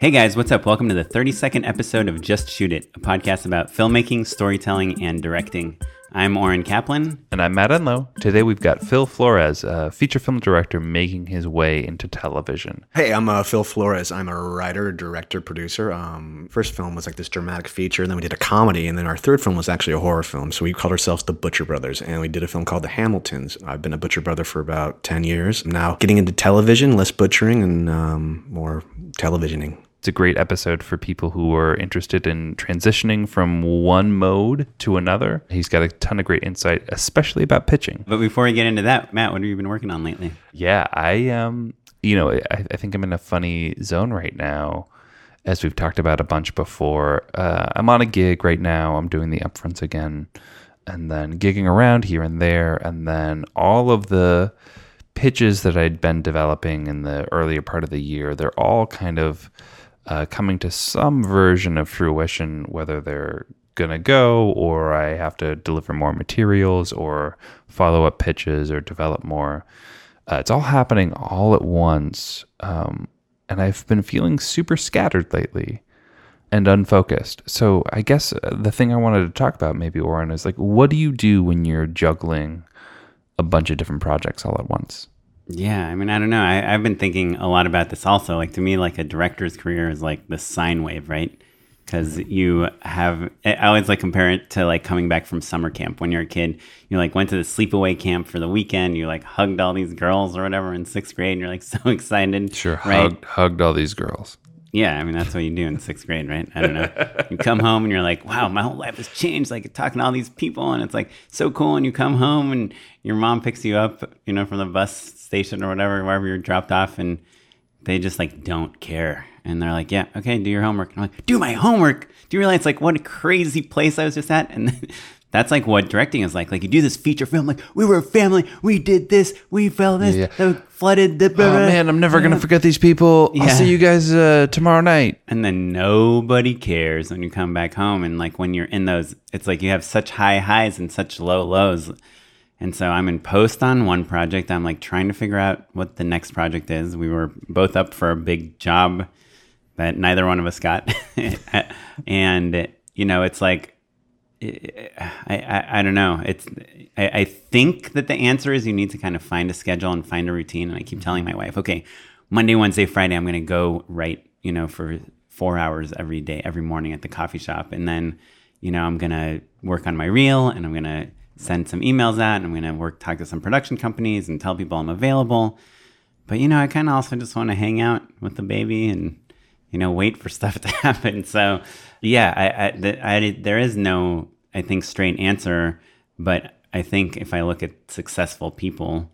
Hey guys, what's up? Welcome to the 32nd episode of Just Shoot It, a podcast about filmmaking, storytelling, and directing. I'm Oren Kaplan. And I'm Matt Enlow. Today we've got Phil Flores, a feature film director making his way into television. Hey, I'm uh, Phil Flores. I'm a writer, director, producer. Um, first film was like this dramatic feature, and then we did a comedy, and then our third film was actually a horror film. So we called ourselves the Butcher Brothers, and we did a film called The Hamiltons. I've been a Butcher Brother for about 10 years. I'm now getting into television, less butchering and um, more televisioning. It's a great episode for people who are interested in transitioning from one mode to another. He's got a ton of great insight, especially about pitching. But before we get into that, Matt, what have you been working on lately? Yeah, I um, you know, I, I think I'm in a funny zone right now, as we've talked about a bunch before. Uh, I'm on a gig right now. I'm doing the upfronts again, and then gigging around here and there, and then all of the pitches that I'd been developing in the earlier part of the year, they're all kind of uh, coming to some version of fruition, whether they're going to go or I have to deliver more materials or follow up pitches or develop more. Uh, it's all happening all at once. Um, and I've been feeling super scattered lately and unfocused. So I guess uh, the thing I wanted to talk about, maybe, Oren, is like, what do you do when you're juggling a bunch of different projects all at once? Yeah, I mean, I don't know. I, have been thinking a lot about this also. Like, to me, like a director's career is like the sine wave, right? Because you have, I always like compare it to like coming back from summer camp when you're a kid. You like went to the sleepaway camp for the weekend. You like hugged all these girls or whatever in sixth grade. And you're like so excited. Sure, right? hugged, hugged all these girls. Yeah, I mean that's what you do in sixth grade, right? I don't know. You come home and you're like, "Wow, my whole life has changed." Like talking to all these people, and it's like so cool. And you come home and your mom picks you up, you know, from the bus station or whatever, wherever you're dropped off, and they just like don't care. And they're like, "Yeah, okay, do your homework." And I'm like, "Do my homework." Do you realize like what a crazy place I was just at? And then, that's like what directing is like. Like you do this feature film, like we were a family, we did this, we fell this, yeah. the flooded. The, oh man, I'm never gonna forget these people. Yeah. I'll see you guys uh, tomorrow night. And then nobody cares when you come back home, and like when you're in those, it's like you have such high highs and such low lows. And so I'm in post on one project. I'm like trying to figure out what the next project is. We were both up for a big job that neither one of us got, and you know, it's like I, I, I, don't know. It's I, I, think that the answer is you need to kind of find a schedule and find a routine. And I keep mm-hmm. telling my wife, okay, Monday, Wednesday, Friday, I'm going to go write, you know, for four hours every day, every morning at the coffee shop, and then, you know, I'm going to work on my reel, and I'm going to send some emails out, and I'm going to work talk to some production companies and tell people I'm available. But you know, I kind of also just want to hang out with the baby and you know wait for stuff to happen. So yeah, I, I, the, I, there is no, I think, straight answer. But I think if I look at successful people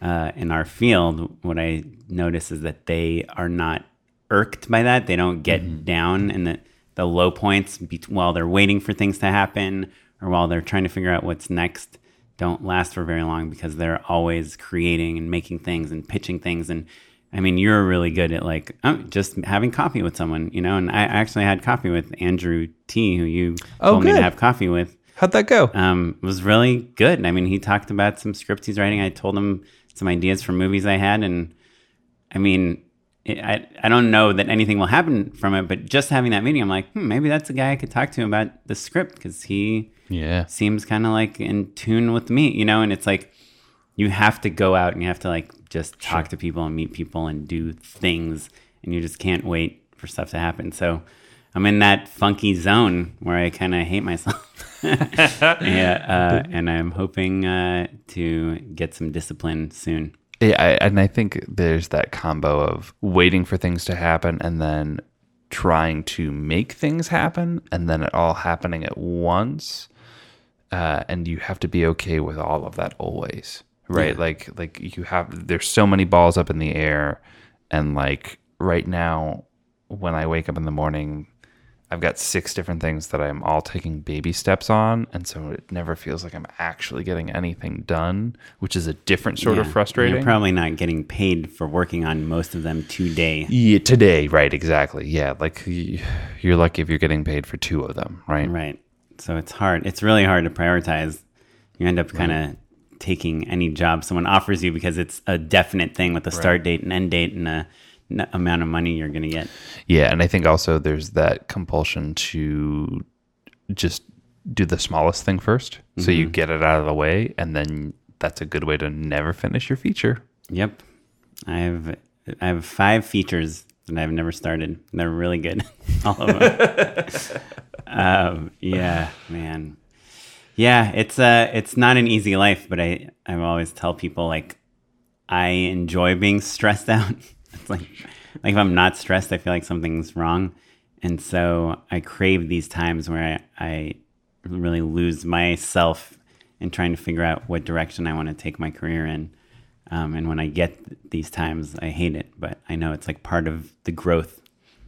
uh, in our field, what I notice is that they are not irked by that. They don't get mm-hmm. down in the, the low points be- while they're waiting for things to happen or while they're trying to figure out what's next. Don't last for very long because they're always creating and making things and pitching things and I mean, you're really good at like oh, just having coffee with someone, you know. And I actually had coffee with Andrew T, who you oh, told good. me to have coffee with. How'd that go? Um, it was really good. I mean, he talked about some scripts he's writing. I told him some ideas for movies I had, and I mean, it, I I don't know that anything will happen from it, but just having that meeting, I'm like, hmm, maybe that's a guy I could talk to about the script because he yeah seems kind of like in tune with me, you know. And it's like you have to go out and you have to like just talk sure. to people and meet people and do things and you just can't wait for stuff to happen so i'm in that funky zone where i kind of hate myself yeah uh, and i'm hoping uh, to get some discipline soon yeah I, and i think there's that combo of waiting for things to happen and then trying to make things happen and then it all happening at once uh, and you have to be okay with all of that always right? Yeah. Like like you have there's so many balls up in the air, and like right now, when I wake up in the morning, I've got six different things that I'm all taking baby steps on, and so it never feels like I'm actually getting anything done, which is a different sort yeah. of frustrating. You're probably not getting paid for working on most of them today. Yeah, today, right? Exactly. Yeah, like you're lucky if you're getting paid for two of them, right? Right. So it's hard. It's really hard to prioritize. You end up kind of right taking any job someone offers you because it's a definite thing with a start right. date and end date and a n- amount of money you're going to get. Yeah, and I think also there's that compulsion to just do the smallest thing 1st so you mm-hmm. get it out of the way, and then that's a good way to never finish your feature. Yep. I have I have five features that I've never started. They're really good. All of them. um, yeah, man. Yeah, it's uh it's not an easy life, but I I always tell people like I enjoy being stressed out. it's like like if I'm not stressed, I feel like something's wrong. And so I crave these times where I, I really lose myself in trying to figure out what direction I want to take my career in. Um, and when I get these times, I hate it, but I know it's like part of the growth.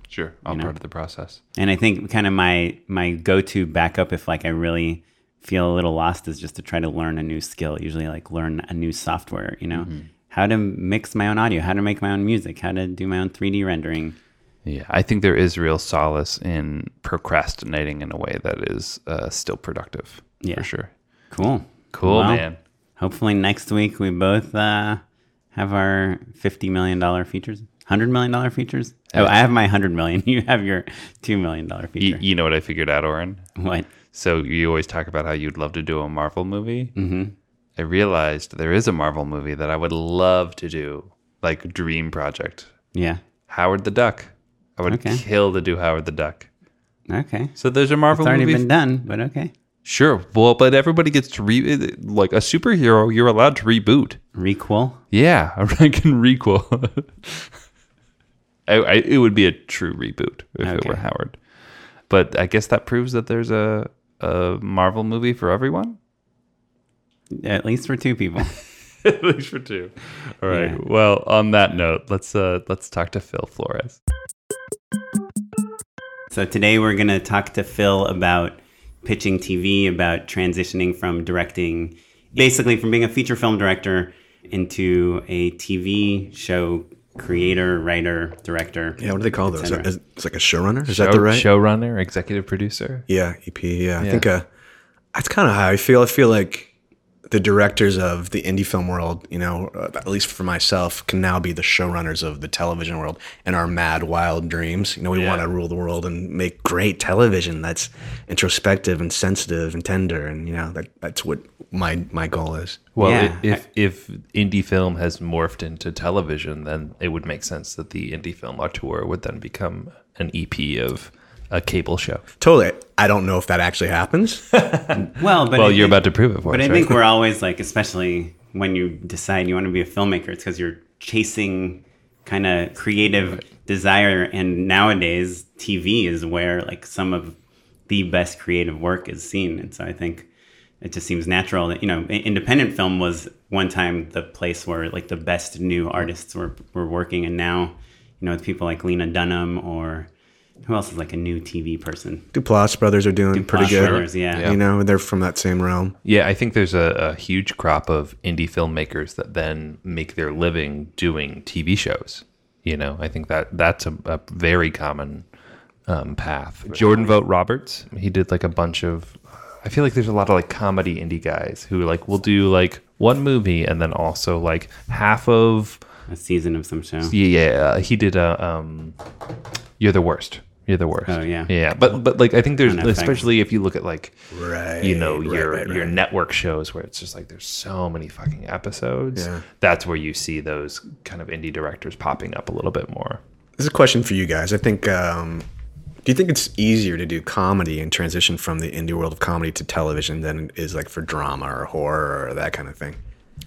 Sure, all know. part of the process. And I think kind of my my go to backup if like I really feel a little lost is just to try to learn a new skill. Usually like learn a new software. You know, how to mix my own audio, how to make my own music, how to do my own 3D rendering. Yeah, I think there is real solace in procrastinating in a way that is uh, still productive. Yeah. for sure. Cool. Cool, Well, man. Hopefully next week we both uh, have our fifty million dollar features, hundred million dollar features. Oh, I have my 100 million. You have your two million dollar feature. you know what I figured out, Oren? what? So you always talk about how you'd love to do a Marvel movie. Mm-hmm. I realized there is a Marvel movie that I would love to do, like dream project. Yeah. Howard the Duck. I would Okay. kill to do Howard the Duck. Okay. So there's a Marvel movie. It's already movie. been done, but okay. Sure. Well, but everybody gets to re like a superhero. You're allowed to reboot. Requel. Yeah, I can requel. I, I, it would be a true reboot if it were Howard. But I guess that proves that there's a a Marvel movie for everyone. At least for two people. At least for two. All right. Yeah. Well, on that note, let's uh let's talk to Phil Flores. So today we're going to talk to Phil about pitching TV, about transitioning from directing, basically from being a feature film director into a TV show creator, writer, director. Yeah, what do they call those? It's like a showrunner. Is that the right? showrunner, executive producer? Yeah, EP. Yeah, I think uh, that's kind of how I feel. I feel like the directors of the indie film world, you know, uh, at least for myself, can now be the showrunners of the television world and our mad, wild dreams. You know, we Yeah. want to rule the world and make great television that's introspective and sensitive and tender, and you know, that that's what my my goal is. Well, Yeah. if if indie film has morphed into television, then it would make sense that the indie film auteur would then become an EP of a cable show. Totally. I don't know if that actually happens. Well, but well, I you're think- about to prove it for But us. I right? think we're always like, especially when you decide you want to be a filmmaker, it's because you're chasing kind of creative desire. And nowadays, TV is where like some of the best creative work is seen. And so I think it just seems natural that you know, independent film was one time the place where like the best new artists were were working, and now you know, with people like Lena Dunham or who else is like a new TV person? Duplass brothers are doing pretty good. brothers, yeah. You know, they're from that same realm. Yeah, I think there's a, a huge crop of indie filmmakers that then make their living doing TV shows. You know, I think that that's a, a very common um, path. Jordan Vogt Roberts, he did like a bunch of. I feel like there's a lot of like comedy indie guys who like will do like one movie and then also like half of A season of some show. yeah, yeah he did a um, you're the worst. You're the worst. Oh, yeah. yeah. But but like I think there's especially if you look at like Right. you know right, your right, your network shows where it's just like there's so many fucking episodes. Yeah. That's where you see those kind of indie directors popping up a little bit more. This is a question for you guys. I think. Um, do you think it's easier to do comedy and transition from the indie world of comedy to television than it is like for drama or horror or that kind of thing?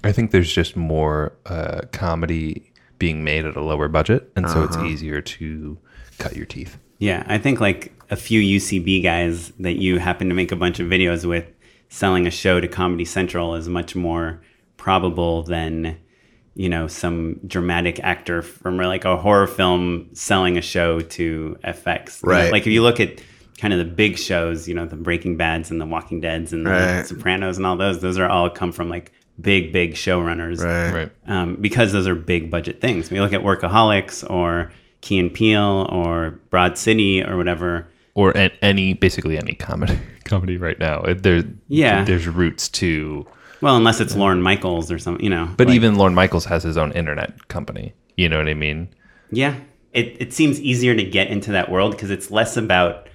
I think there's just more uh, comedy being made at a lower budget, and so Uh-huh. it's easier to cut your teeth. Yeah, I think like a few UCB guys that you happen to make a bunch of videos with selling a show to Comedy Central is much more probable than you know some dramatic actor from like a horror film selling a show to FX. Right. like if you look at kind of the big shows, you know, the Breaking Bads and the Walking Deads and the Right. Sopranos and all those, those are all come from like big, big showrunners Right. um, because those are big budget things. When you look at Workaholics or Key and Peele or Broad City or whatever, Or an, any basically any comedy comedy right now. There Yeah. there's roots to well, unless it's Lorne Michaels or something, you know. But like- even Lorne Michaels has his own internet company. You know what I mean? Yeah. It, it seems easier to get into that world because it's less about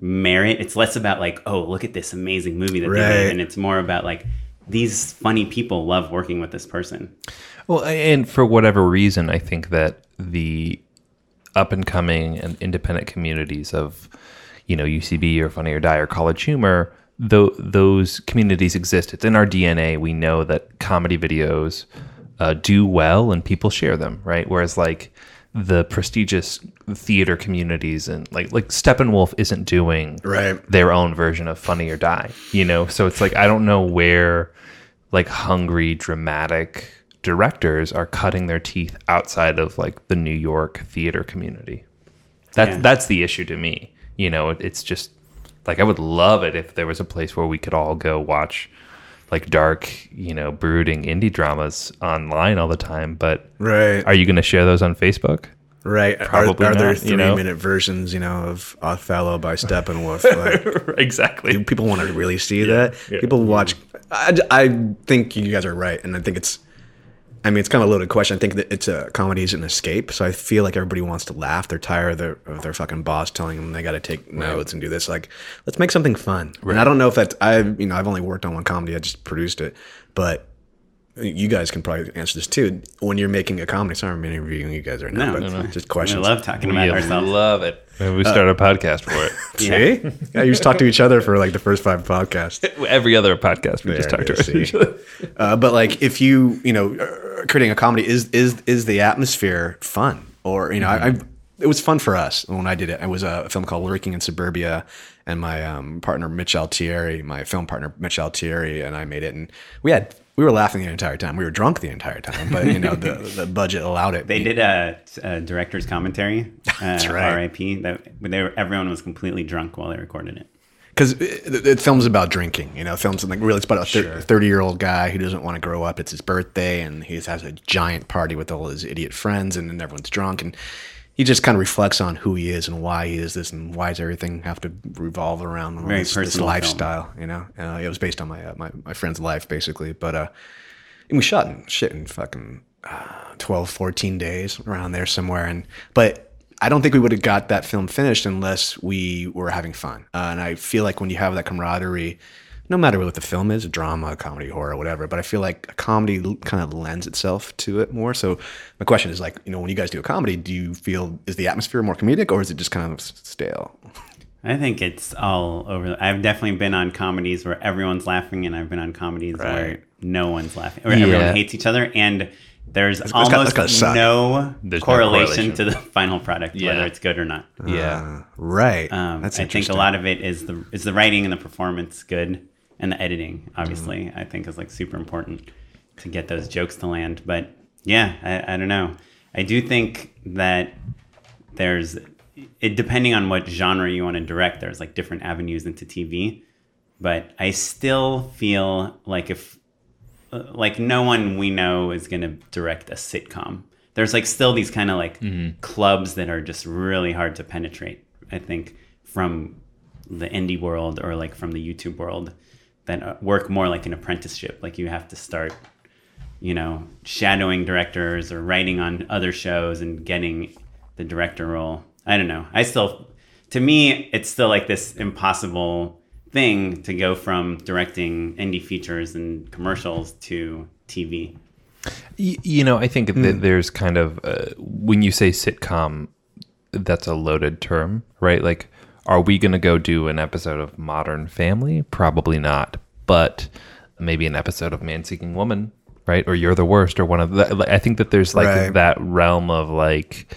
merit. It's less about like, oh, look at this amazing movie that they Right. made. And it's more about like, these funny people love working with this person. Well, and for whatever reason, I think that the up and coming and independent communities of, you know, UCB or Funny or Die or College Humor, tho- those communities exist. It's in our DNA. We know that comedy videos uh, do well and people share them, right? Whereas like the prestigious theater communities and like like Steppenwolf isn't doing Right. their own version of Funny or Die, you know? So it's like I don't know where like hungry dramatic directors are cutting their teeth outside of like the New York theater community. That's Yeah. that's the issue to me. You know, it, it's just like I would love it if there was a place where we could all go watch like dark, you know, brooding indie dramas online all the time, but Right. are you going to share those on Facebook? Right. Probably are, are there not, you three know? minute versions, you know, of Othello by Steppenwolf? Like, exactly. do people want to really see that? People watch. I, I think you guys are right, and I think it's. I mean, it's kind of a loaded question. I think that it's a comedy is an escape. So I feel like everybody wants to laugh. They're tired of their, of their fucking boss telling them they got to take notes and do this. Like, let's make something fun. And I don't know if that's I. You know, I've only worked on one comedy. I just produced it, but you guys can probably answer this too. When you're making a comedy, sorry, I'm interviewing you guys right now, No, but no, no. just I questions. love talking about ourselves. I love it. Maybe we start a podcast for it. See? Yeah, you just talk to each other for like the first five podcasts. Every other podcast, we just talk to is, each other. Uh, but like, if you you know uh, creating a comedy is is is the atmosphere fun or you know I, I it was fun for us when I did it. It was a film called Lurking in Suburbia, and my um, partner Mitch Altieri, my film partner Mitch Altieri, and I made it, and we had we were laughing the entire time. We were drunk the entire time, but you know the the budget allowed it. They did a, a director's commentary. That's uh, right. R.I.P. That they were, everyone was completely drunk while they recorded it. because it, it films about drinking. You know, films like really it's about a thirty year old guy who doesn't want to grow up. It's his birthday, and he has a giant party with all his idiot friends, and then everyone's drunk, and he just kind of reflects on who he is and why he is this, and why does everything have to revolve around this, this personal film. lifestyle. You know, uh, it was based on my uh, my my friend's life basically, but uh, and we shot in shit in fucking uh, 12, 14 days around there somewhere. And but I don't think we would have got that film finished unless we were having fun. Uh, and I feel like when you have that camaraderie, no matter what the film is, drama, comedy, horror, whatever. But I feel like a comedy kind of lends itself to it more. So my question is like, you know, when you guys do a comedy, do you feel is the atmosphere more comedic or is it just kind of stale? I think it's all over. I've definitely been on comedies where everyone's laughing, and I've been on comedies where no one's laughing, or Yeah. everyone hates each other, and there's gotta- that's almost gotta suck. no, There's no correlation, correlation. to the final product, Yeah. whether it's good or not. Yeah. Uh, right. Um, That's I think a lot of it is the is the writing and the performance good, and the editing obviously Mm-hmm. I think is like super important to get those jokes to land. But yeah, I, I don't know. I do think that there's it depending on what genre you want to direct. There's like different avenues into TV, but I still feel like if uh, like no one we know is going to direct a sitcom. There's like still these kind of like clubs that are just really hard to penetrate. I think from the indie world or like from the YouTube world that uh, work more like an apprenticeship. Like you have to start, you know, shadowing directors or writing on other shows and getting the director role. I don't know. I still, to me, it's still like this impossible thing to go from directing indie features and commercials to TV. Y- You know, I think that there's kind of uh, when you say sitcom, that's a loaded term, right? Like, are we going to go do an episode of Modern Family? Probably not, but maybe an episode of Man Seeking Woman, right? Or You're the Worst, or one of the. I think that there's like Right. that realm of like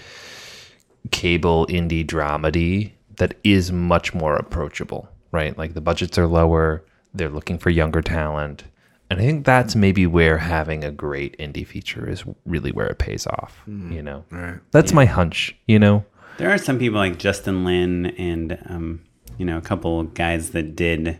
cable indie dramedy that is much more approachable, right? Like the budgets are lower, they're looking for younger talent. And I think that's maybe where having a great indie feature is really where it pays off, mm-hmm. you know. Right. That's my hunch, you know. There are some people like Justin Lin and um, you know a couple guys that did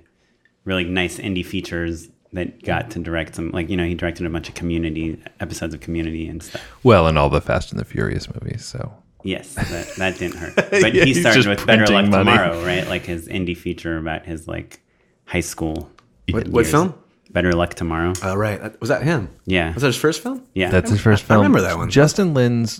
really nice indie features that got to direct some like you know he directed a bunch of community episodes of community and stuff. Well, and all the Fast and the Furious movies, so. Yes, that, that didn't hurt. But Yeah, he started with Better Luck money. Tomorrow, right? Like his indie feature about his like high school. What, what film? Better Luck Tomorrow. Oh, right. Was that him? Yeah, Was that his first film? yeah. That's his first film. I remember that one. Justin Lin's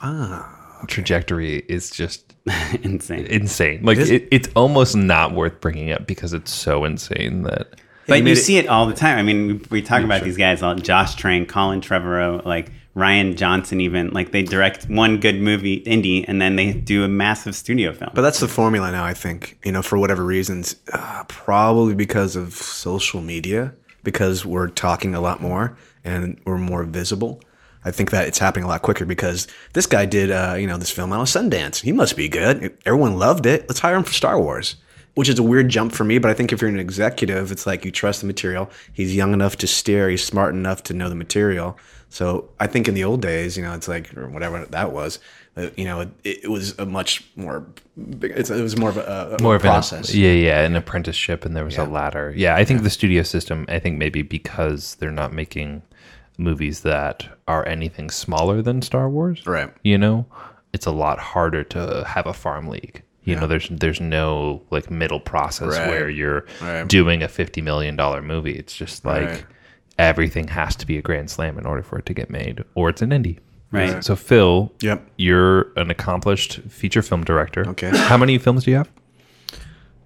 trajectory is just Insane. insane. Like is- it, it's almost not worth bringing up because it's so insane that But you it- see it all the time. I mean, we, we talk about these guys, all Josh Trank, Colin Trevorrow, like Rian Johnson, even like they direct one good movie indie, and then they do a massive studio film. But that's the formula now, I think, you know, for whatever reasons, uh, probably because of social media, because we're talking a lot more and we're more visible. I think that it's happening a lot quicker because this guy did, uh, you know, this film out of Sundance. He must be good. Everyone loved it. Let's hire him for Star Wars, which is a weird jump for me. But I think if you're an executive, it's like you trust the material. He's young enough to steer. He's smart enough to know the material. So I think in the old days, you know, it's like or whatever that was. Uh, you know, it, it was a much more. It's, it was more of a, a more of an- process. yeah, yeah, an apprenticeship, and there was a ladder. Yeah, I think the studio system. I think maybe because they're not making movies that are anything smaller than Star Wars, Right. You know, it's a lot harder to have a farm league. You know, there's there's no like middle process Right. where you're Right. doing a fifty million dollar movie. It's just like Right. everything has to be a grand slam in order for it to get made, or it's an indie. Right. So Phil, Yep. you're an accomplished feature film director. Okay. How many films do you have?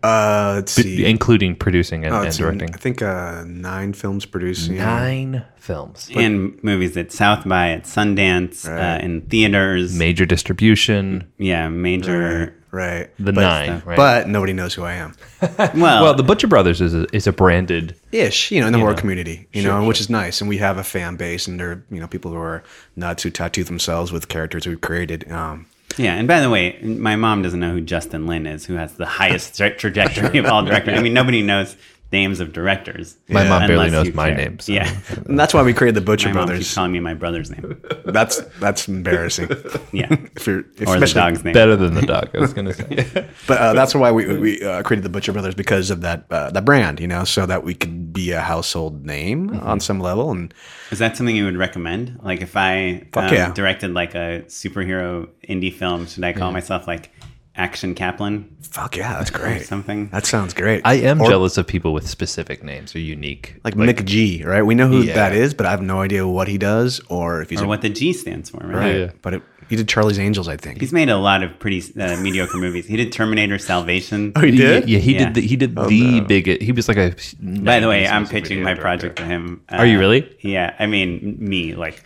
Uh, let's see. including producing and, Oh, and it's, directing. I think uh, nine films producing. Nine films, and movies at South by, at Sundance, uh, in theaters. major distribution. yeah, major. Right. The but, nine, right? But nobody knows who I am. Well, well, the Butcher Brothers is a, is a branded. Ish, you know, in the horror community, you know, which is nice. And we have a fan base, and there are, you know, people who are nuts who tattoo themselves with characters we've created. Um, yeah. And by the way, my mom doesn't know who Justin Lin is, who has the highest tra- trajectory of all directors. I mean, nobody knows names of directors. My mom barely knows my care. name. so- Yeah. and that's why we created the Butcher My mom keeps Brothers. calling me my brother's name. That's that's embarrassing. Yeah. if you're, if Or the dog's name. Better than the dog, I was gonna say. But uh, that's why we, we uh, created the Butcher Brothers because of that uh, that brand, you know, so that we could be a household name Mm-hmm. on some level. And Is that something you would recommend? Like if I um, yeah. directed like a superhero indie film, should I call myself like Action Kaplan fuck yeah, that's great. something? That sounds great. I am Or jealous of people with specific names or unique. like, McG, right? We know who Yeah. that is, but I have no idea what he does or if he's or a, what the G stands for, right? right. Yeah. But it, he did Charlie's Angels, I think. He's made a lot of pretty uh, mediocre movies. He did Terminator Salvation. oh, he did. Yeah, he Yeah. did. The, he did the biggest. He was like a. By the way, I'm pitching my project to him. Uh, Are you really? Yeah. I mean, me, like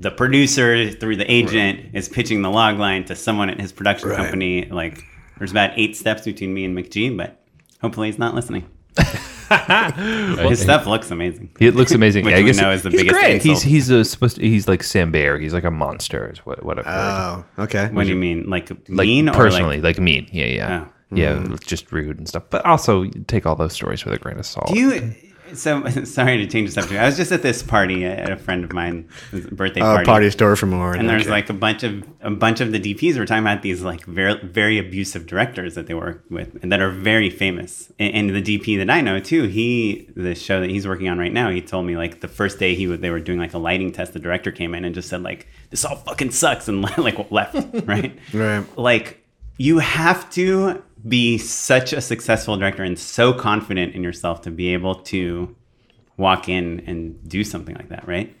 the producer through the agent is pitching the log line to someone at his production Right. company. Like, there's about eight steps between me and McG, but hopefully he's not listening. His stuff looks amazing. It looks amazing. Which I we guess know is the he's biggest great. insult. he's he's a, supposed. To, he's like Sam Bayer. He's like a monster. Is what what I've heard. Oh, okay. what do you mean? Like, like mean or personally, like? like, mean. Yeah, yeah, Oh. yeah. Hmm. Just rude and stuff. But also take all those stories with a grain of salt. Do you? So sorry to change the subject. I was just at this party at a friend of mine's birthday party. Oh, party. store for more. and there's okay. like a bunch of a bunch of the DPs were talking about these like very very abusive directors that they work with and that are very famous. And, and the DP that I know too, he the show that he's working on right now, he told me like the first day he was they were doing like a lighting test, the director came in and just said like this all fucking sucks and like left, right? Right. Like you have to be such a successful director and so confident in yourself to be able to walk in and do something like that, right?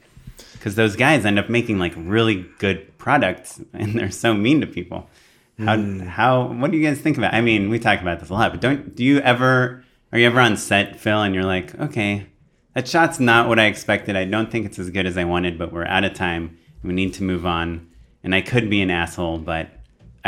Because those guys end up making like really good products and they're so mean to people. How, hmm. how, what do you guys think about? I mean, we talk about this a lot, but don't, do you ever, are you ever on set, Phil, and you're like, okay, that shot's not what I expected. I don't think it's as good as I wanted, but we're out of time. We need to move on. And I could be an asshole, but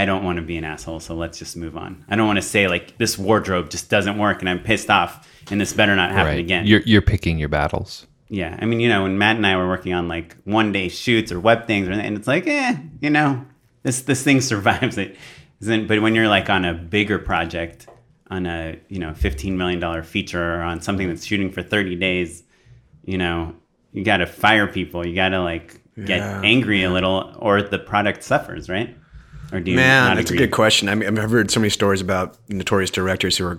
I don't want to be an asshole, so let's just move on. I don't want to say like this wardrobe just doesn't work and I'm pissed off and this better not happen right. again. You're you're picking your battles. yeah, I mean, you know, when Matt and I were working on like one day shoots or web things, and it's like, eh, you know, this this thing survives it. Isn't, but when you're like on a bigger project, on a you know fifteen million dollar feature or on something that's shooting for thirty days, you know, you got to fire people. You got to like get Yeah, angry a little, or the product suffers, right? Or do you Man, that's agree? a good question. I mean, I've heard so many stories about notorious directors who are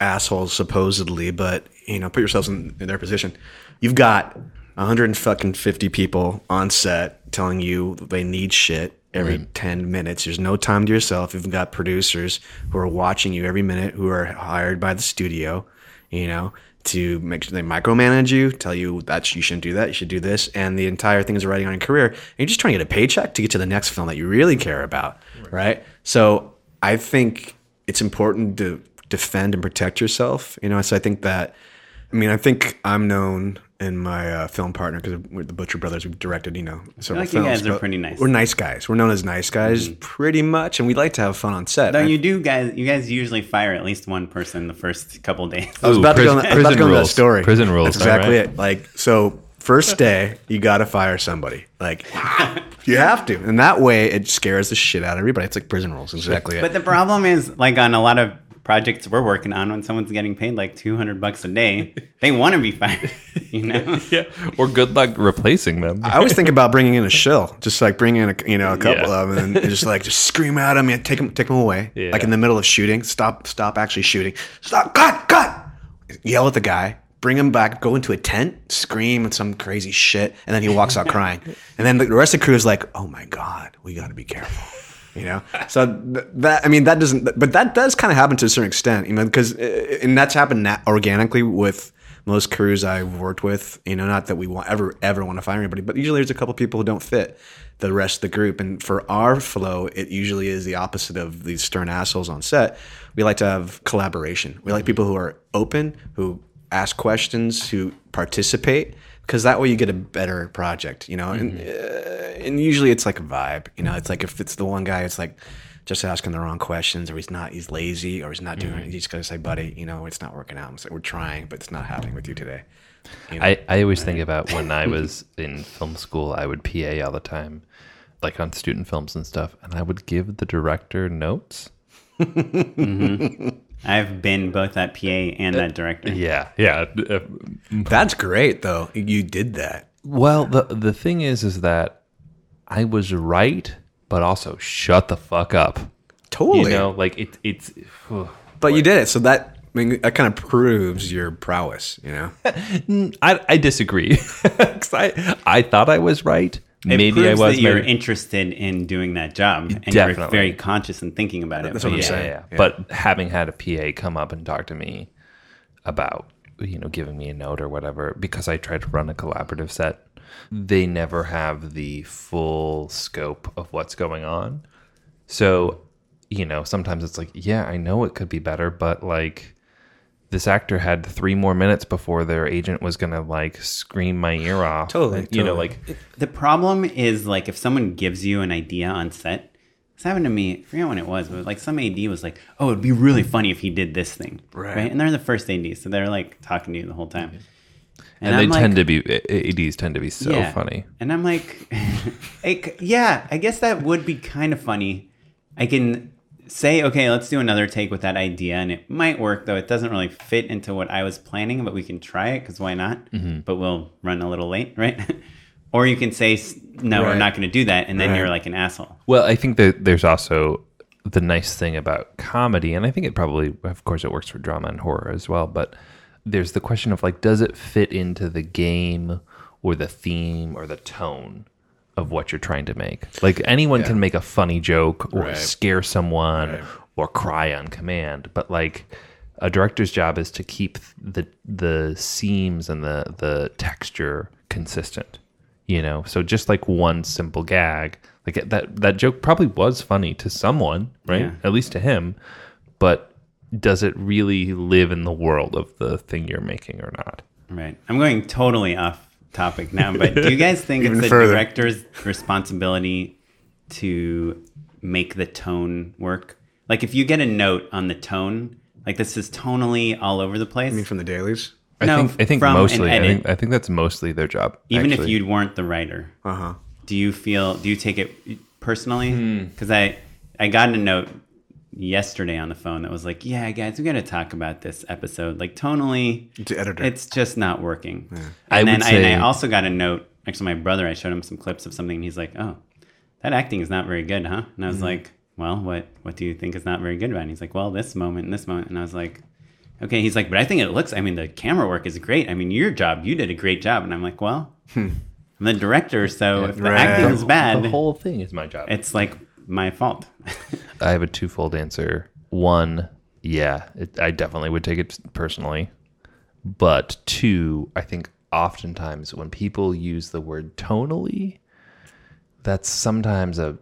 assholes supposedly, but you know, put yourselves in, in their position. You've got 150 people on set telling you they need shit every 10 minutes. There's no time to yourself. You've got producers who are watching you every minute who are hired by the studio, you know, to make sure they micromanage you, tell you that you shouldn't do that, you should do this, and the entire thing is writing on your career. And you're just trying to get a paycheck to get to the next film that you really care about, right? So I think it's important to defend and protect yourself. You know, so I think that. I mean, I think I'm known and my uh, film partner because we're the Butcher Brothers. We've directed, you know, several like you films. guys are pretty nice. We're nice guys. We're known as nice guys, pretty much, and we like to have fun on set. Though I- you do guys, you guys usually fire at least one person the first couple days. I was Ooh, about to go. On, prison- I was about to go prison that rules. story. Prison rules, That's exactly all right. it. Like so, first day you got to fire somebody. Like you have to, and that way it scares the shit out of everybody. It's like prison rules. Exactly. But it. the problem is, like on a lot of projects we're working on, when someone's getting paid like two hundred bucks a day, they want to be fired. You know, Yeah. Or good luck replacing them. I always think about bringing in a shill, just like bringing in a you know a couple Yeah. of them, and just like just scream at them and take them take them away. Yeah. Like in the middle of shooting, stop stop actually shooting, stop cut cut, yell at the guy. Bring him back, go into a tent, scream and some crazy shit, and then he walks out crying. And then the rest of the crew is like, "Oh my god, we got to be careful." You know? So th- that i mean that doesn't but that does kind of happen to a certain extent you know because uh, and that's happened nat- organically with most crews i've worked with you know not that we want ever ever want to fire anybody but usually there's a couple people who don't fit the rest of the group and for our flow it usually is the opposite of these stern assholes on set. We like to have collaboration. We like people who are open who ask questions who participate because that way you get a better project you know? And mm-hmm. uh, and usually it's like a vibe you know? It's like if it's the one guy it's like just asking the wrong questions or he's not he's lazy or he's not doing mm-hmm. it. You just gotta say buddy you know it's not working out. It's like we're trying but it's not happening with you today. I, I always think about when I was in film school, I would PA all the time, like on student films and stuff, and I would give the director notes. Mm-hmm. I've been both that PA and that director. Yeah, yeah. That's great though you did that Well, the the thing is, is that I was right, but also shut the fuck up. totally You know, like it, it's. ugh. but you did it so that I mean, that kind of proves your prowess, you know. I, I disagree. 'Cause I I thought I was right. It Maybe I was. that you're maybe- interested in doing that job, and you're Definitely. very conscious and thinking about it. That's but what I'm yeah. saying. yeah, Yeah. But having had a PA come up and talk to me about, you know, giving me a note or whatever, because I tried to run a collaborative set, they never have the full scope of what's going on. So, you know, sometimes it's like, yeah, I know it could be better, but like this actor had three more minutes before their agent was gonna like scream my ear off. Totally, You know, like The problem is like if someone gives you an idea on set. This happened to me. I forget when it was, but like some AD was like, "Oh, it'd be really funny if he did this thing." Right. And they're the first AD, so they're like talking to you the whole time. and, I'm they like- tend to be ads tend to be so Yeah. funny. And I'm like, it, yeah, I guess that would be kind of funny. I can say, okay, let's do another take with that idea, and it might work, though it doesn't really fit into what I was planning, but we can try it because why not? Mm-hmm. But we'll run a little late, right? or you can say, s- no, we're not going to do that, and then Right. you're like an asshole. Well, I think that there's also the nice thing about comedy, and I think it probably, of course, it works for drama and horror as well. But there's the question of like, does it fit into the game or the theme or the tone of what you're trying to make? Like anyone can make a funny joke or Right. scare someone Right. or cry on command, but like a director's job is to keep the the seams and the the texture consistent you know so just like one simple gag like that that joke probably was funny to someone right Yeah. at least to him but does it really live in the world of the thing you're making or not Right. I'm going totally off topic now, but do you guys think it's the further. director's responsibility to make the tone work? Like if you get a note on the tone, like this is tonally all over the place. I mean, from the dailies. i No, think i think from an mostly I think, I think that's mostly their job Even if you weren't the writer, Uh huh. do you feel do you take it personally? Hmm. Because I I got a note yesterday on the phone that was like, "Yeah, guys, we got to talk about this episode. Like tonally, The editor. it's just not working." I And then would I, and I also got a note. Actually, my brother, I showed him some clips of something, and he's like, "Oh, that acting is not very good, huh?" And I was mm-hmm. like, "Well, what what do you think is not very good about?" it? And he's like, "Well, this moment and this moment." And I was like, "Okay." He's like, "But I think it looks. I mean, the camera work is great. I mean, your job, you did a great job." And I'm like, "Well, hmm. I'm the director, so if the Right. acting is bad, the whole thing is my job it's like my fault." I have a twofold answer. One, yeah, it, I definitely would take it personally. But two, I think oftentimes when people use the word tonally, that's sometimes a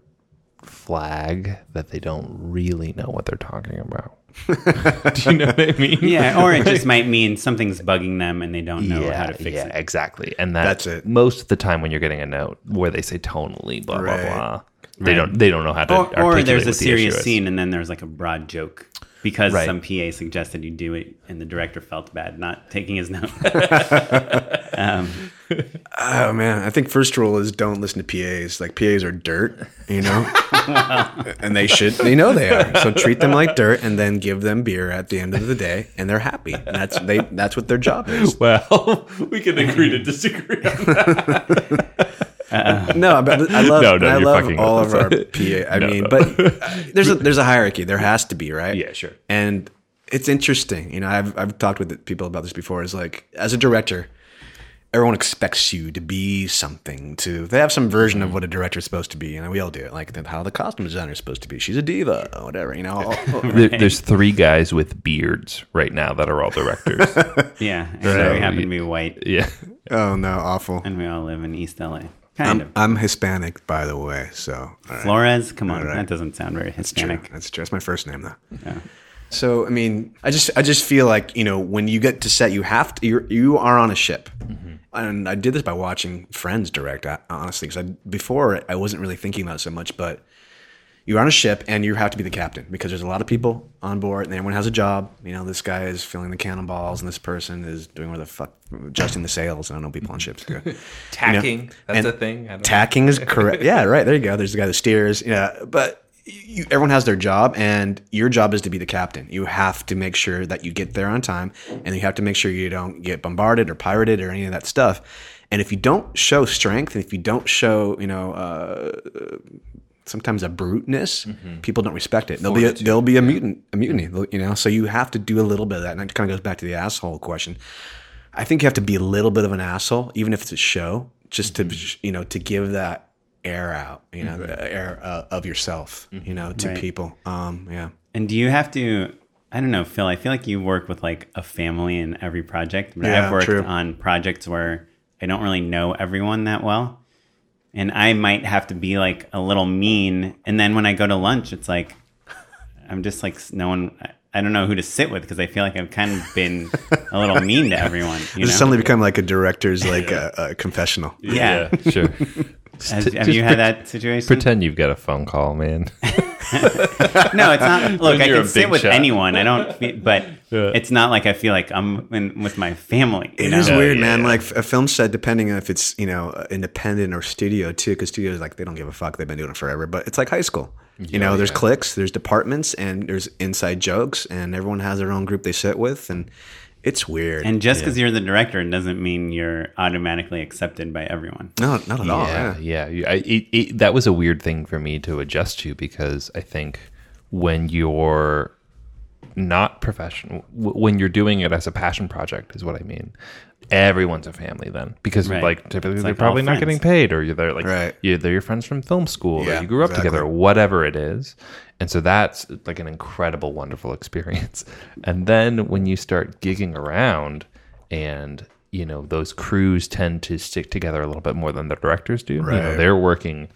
flag that they don't really know what they're talking about. Do you know what I mean? Yeah, or it just might mean something's bugging them and they don't know how to fix yeah, it. exactly. And that, That's it. Most of the time when you're getting a note where they say tonally, blah Right. blah blah, they don't they don't know how to. Or, or there's a what the serious issue scene and then there's like a broad joke because Right. some PA suggested you do it and the director felt bad not taking his note. Um, oh man, I think first rule is don't listen to PAs. Like PAs are dirt, you know, and they should. They know they are. So treat them like dirt, and then give them beer at the end of the day, and they're happy. And that's they. That's what their job is. Well, we can agree to disagree. On that. No, but I love. No, no, I you're love fucking all with of our PA. I No, mean, no. but uh, there's a there's a hierarchy. There has to be, right? Yeah, sure. And it's interesting. You know, I've I've talked with people about this before. Is like as a director, everyone expects you to be something. To they have some version of what a director is supposed to be. You know, we all do it. Like how the costume designer is supposed to be. She's a diva, or whatever. You know. all- There, there's three guys with beards right now that are all directors. yeah, and we happen to be white yeah. oh no, awful. and we all live in East LA. Kind I'm, of. I'm Hispanic, by the way. So all right. Flores, come on, right. that doesn't sound very Hispanic. That's true. That's my first name, though. Yeah. So I mean, I just I just feel like you know when you get to set, you have to you're, you are on a ship, and I did this by watching Friends direct. uh, Honestly, because before I wasn't really thinking about it so much, but you're on a ship and you have to be the captain because there's a lot of people on board and everyone has a job. You know, this guy is filling the cannonballs and this person is doing where the fuck adjusting the sails. I don't know people on ships. do. Tacking. That's and a thing. I don't Tacking is correct. Yeah, right. There you go. There's the guy that steers. Yeah, but you, everyone has their job, and your job is to be the captain. You have to make sure that you get there on time, and you have to make sure you don't get bombarded or pirated or any of that stuff. And if you don't show strength, and if you don't show, you know, uh, sometimes a bruteness, people don't respect it. There'll be a, there'll be a mutant, a mutiny. You know, so you have to do a little bit of that, and it kind of goes back to the asshole question. I think you have to be a little bit of an asshole, even if it's a show, just to you know to give that air out, you know, the air uh, of yourself, you know, to Right. people. Um, yeah, And do you have to? I don't know, Phil. I feel like you work with like a family in every project, but Yeah, I've worked true. on projects where I don't really know everyone that well, and I might have to be like a little mean. And then when I go to lunch, it's like I'm just like no one. I- I don't know who to sit with because I feel like I've kind of been a little mean to everyone. You this know? suddenly become like a director's like a, a confessional. yeah. sure. Has, Just have you had pre- that situation? Pretend you've got a phone call, man. No, it's not. Look, I can sit with shot. anyone. I don't, fe- but it's not like I feel like I'm in, with my family. You It know? is weird, yeah. man. Like a film set, depending on if it's you know uh, independent or studio too, because studios like they don't give a fuck. They've been doing it forever. But it's like high school. You know, there's cliques, there's departments, and there's inside jokes, and everyone has their own group they sit with, and it's weird. And just because you're the director doesn't mean you're automatically accepted by everyone. no, not at all. yeah, Yeah. yeah. I, it, it, that was a weird thing for me to adjust to because I think when you're not professional, when you're doing it as a passion project, is what I mean. Everyone's a family then because Right. like typically It's they're like all probably not friends. getting paid or you're they're like Right. you they're your friends from film school Yeah, or you grew up exactly. together whatever it is and so that's like an incredible wonderful experience and then when you start gigging around and you know those crews tend to stick together a little bit more than the directors do you know Right. they're working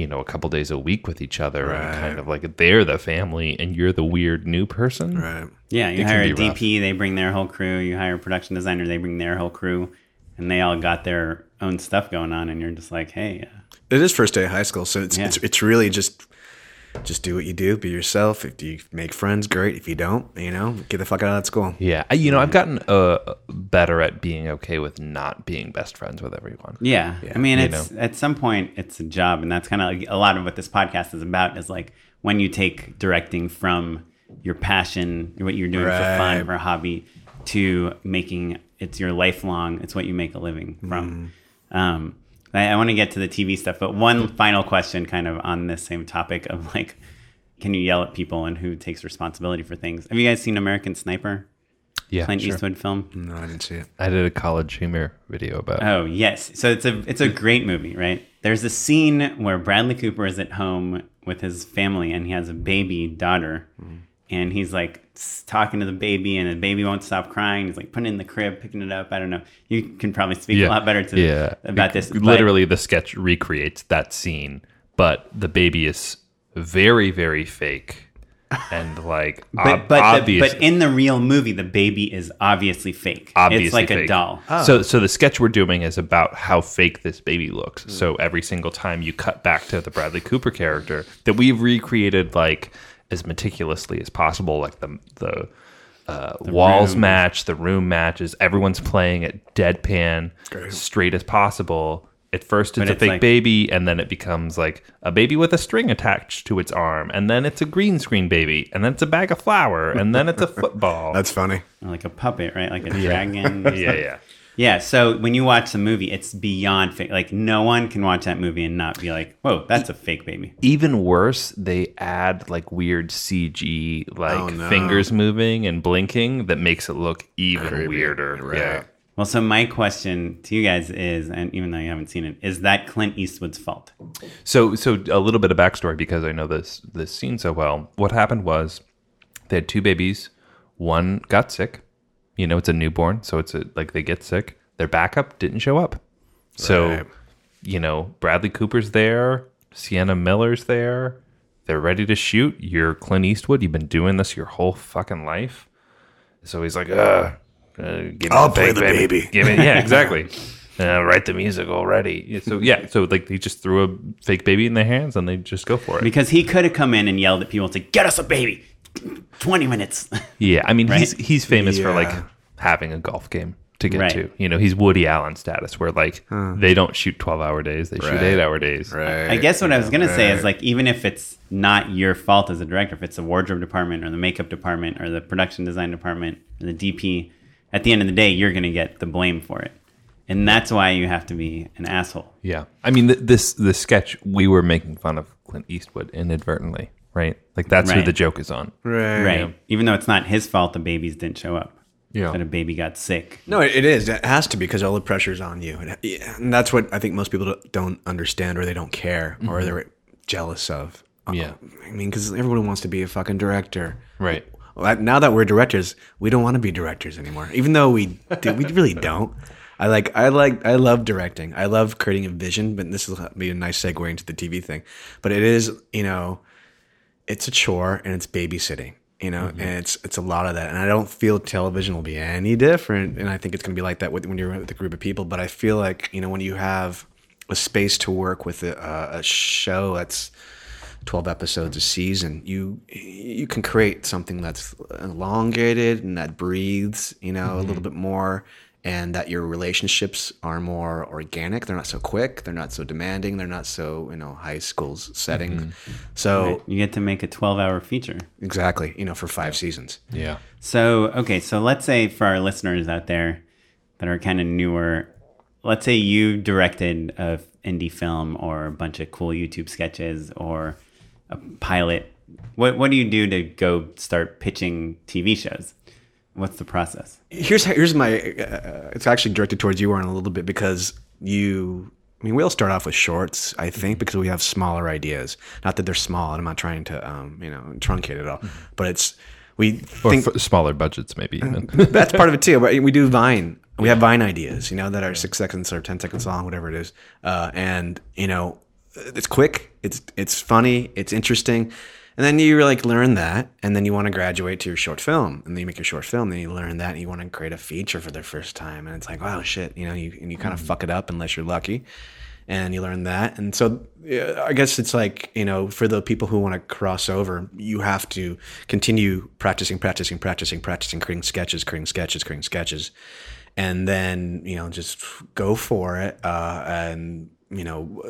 you know a couple days a week with each other and kind of like they're the family and you're the weird new person Right. Yeah, you It hire a be rough. DP, they bring their whole crew. You hire a production designer, they bring their whole crew, and they all got their own stuff going on. And you're just like, hey, uh, It is first day of high school, so it's Yeah. it's it's really just just do what you do, be yourself. If you make friends, great. If you don't, you know, get the fuck out of that school. yeah I, you know i've gotten uh, better at being okay with not being best friends with everyone Yeah. I mean, You it's at some point it's a job, and that's kind of like a lot of what this podcast is about. Is like when you take directing from your passion, what you're doing for fun, Right. for a hobby, to making it's your lifelong. It's what you make a living from. Um, I, I want to get to the TV stuff, but one final question, kind of on this same topic of like, can you yell at people and who takes responsibility for things? Have you guys seen American Sniper? yeah Clint sure. Eastwood film. No, I didn't see it. i did a college humor video about Oh yes, so it's a it's a great movie, right? There's a scene where Bradley Cooper is at home with his family and he has a baby daughter, mm-hmm. And he's like talking to the baby, and the baby won't stop crying. He's like putting it in the crib, picking it up. I don't know. You can probably speak a lot better to yeah. about this. but- Literally, the sketch recreates that scene, but the baby is very, very fake and like but ob- but, the, obvious. but in the real movie, the baby is obviously fake. obviously it's like a fake. doll. So, so the sketch we're doing is about how fake this baby looks. Hmm. So every single time you cut back to the Bradley Cooper character, that we've recreated like as meticulously as possible, like the the, uh, walls room. match, the room matches. Everyone's playing it deadpan, straight as possible. At first, it's But a it's fake like- baby, and then it becomes like a baby with a string attached to its arm, and then it's a green screen baby, and then it's a bag of flour, and then it's a football. That's funny. Like a puppet, right? Like a dragon. yeah, yeah. Yeah, so when you watch the movie, it's beyond fake. Like no one can watch that movie and not be like, "Whoa, that's a fake baby." even worse, they add like weird CG, like Oh, no. fingers moving and blinking that makes it look even weirder. Right. Yeah. Well, so my question to you guys is, and even though you haven't seen it, is that Clint Eastwood's fault? So, so a little bit of backstory because I know this this scene so well. What happened was they had two babies. One got sick. You know, it's a newborn, so it's a, like they get sick. Their backup didn't show up. So, Right. you know, Bradley Cooper's there, Sienna Miller's there. They're ready to shoot. You're Clint Eastwood. You've been doing this your whole fucking life. So he's like, uh, uh give me I'll the play fake the baby. Give me, yeah, exactly. uh, write the music already. So yeah, so like they just threw a fake baby in their hands and they just go for it. Because he could have come in and yelled at people and said, "Get us a baby." Twenty minutes. Yeah, I mean he's Right? he's famous for like having a golf game to get Right. to. You know, he's Woody Allen status where like they don't shoot twelve hour days, they shoot eight hour days. Right. I guess what I was gonna say is like, even if it's not your fault as a director, if it's the wardrobe department or the makeup department or the production design department or the DP, at the end of the day, you're gonna get the blame for it, and that's why you have to be an asshole. Yeah, I mean th- this this sketch we were making fun of Clint Eastwood inadvertently, right? Like that's who Right. the joke is on. Right. Right. Even though it's not his fault the babies didn't show up. Yeah. That a baby got sick. No, it it is. It has to be because all the pressure's on you, and, yeah, and that's what I think most people don't- don't understand, or they don't care, or they're jealous of. Uh, Yeah. I mean, because everyone wants to be a fucking director. Right. Well, that- now that we're directors, we don't want to be directors anymore. Even though we do, we really don't. I like I like I love directing. I love creating a vision, but this will be a nice segue into the TV thing. But it is, you know, it's a chore and it's babysitting, you know, mm-hmm. and it's it's a lot of that. And I don't feel television will be any different. And I think it's going to be like that with, when you're with a group of people. But I feel like you know when you have a space to work with a, a show that's 12 episodes a season you you can create something that's elongated and that breathes you know a little mm-hmm. bit more and that your relationships are more organic they're not so quick they're not so demanding they're not so you know high school setting mm-hmm. so You get to make a 12 hour feature. exactly you know for five seasons Yeah. So, okay, so let's say for our listeners out there that are kind of newer, let's say you directed a indie film or a bunch of cool YouTube sketches or a pilot. What what do you do to go start pitching TV shows? What's the process? here's here's my uh, it's actually directed towards you Oren a little bit because you I mean we all start off with shorts I think because we have smaller ideas. Not that they're small and I'm not trying to um, you know truncate it all but it's we Or think f- smaller budgets, maybe even. that's part of it too but we do Vine. We have Vine ideas you know that are six seconds or ten seconds long whatever it is uh, and you know it's quick it's it's funny it's interesting and then you like learn that and then you want to graduate to your short film and then you make your short film then you learn that and you want to create a feature for the first time and it's like wow shit you know you and you kind of fuck it up unless you're lucky and you learn that and so i guess it's like you know for the people who want to cross over you have to continue practicing practicing practicing practicing creating sketches creating sketches creating sketches and then you know just go for it uh, and you know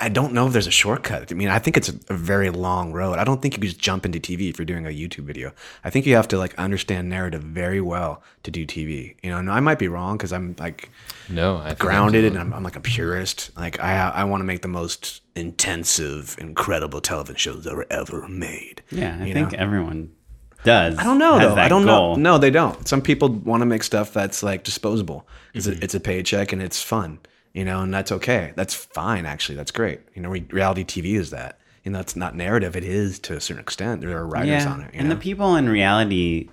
i don't know if there's a shortcut i mean i think it's a, a very long road i don't think you can just jump into tv if you're doing a youtube video i think you have to like understand narrative very well to do tv you know and i might be wrong because i'm like no, I grounded and I'm, I'm like a purist like i i want to make the most intensive incredible television shows that were ever made Yeah, I you think know? everyone does. I don't know though. I don't goal. know. No, they don't. Some people want to make stuff that's like disposable. It's Mm-hmm. a it's a paycheck and it's fun, you know, and that's okay. That's fine actually. That's great. You know, re- reality TV is that. you know, it's not narrative. It is to a certain extent. There are writers on it. you and know? the people in reality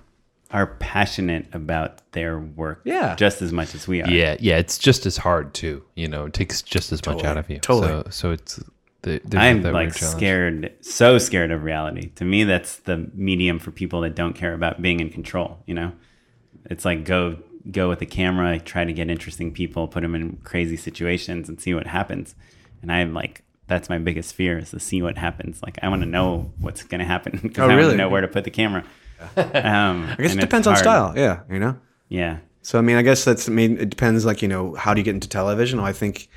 are passionate about their work Yeah. just as much as we are. Yeah, yeah, it's just as hard too. You know, it takes just as much out of you. totally. So, so it's the, there's I'm that like scared, so scared of reality. To me, that's the medium for people that don't care about being in control. You know, it's like go go with the camera, try to get interesting people, put them in crazy situations, and see what happens. And I'm like, that's my biggest fear is to see what happens. Like I want to know what's going to happen because Oh, I want really? to know where to put the camera. Um, I guess it depends on style. Yeah, you know. Yeah. So I mean, I guess that's. I mean, it depends. Like you know, how do you get into television? I think.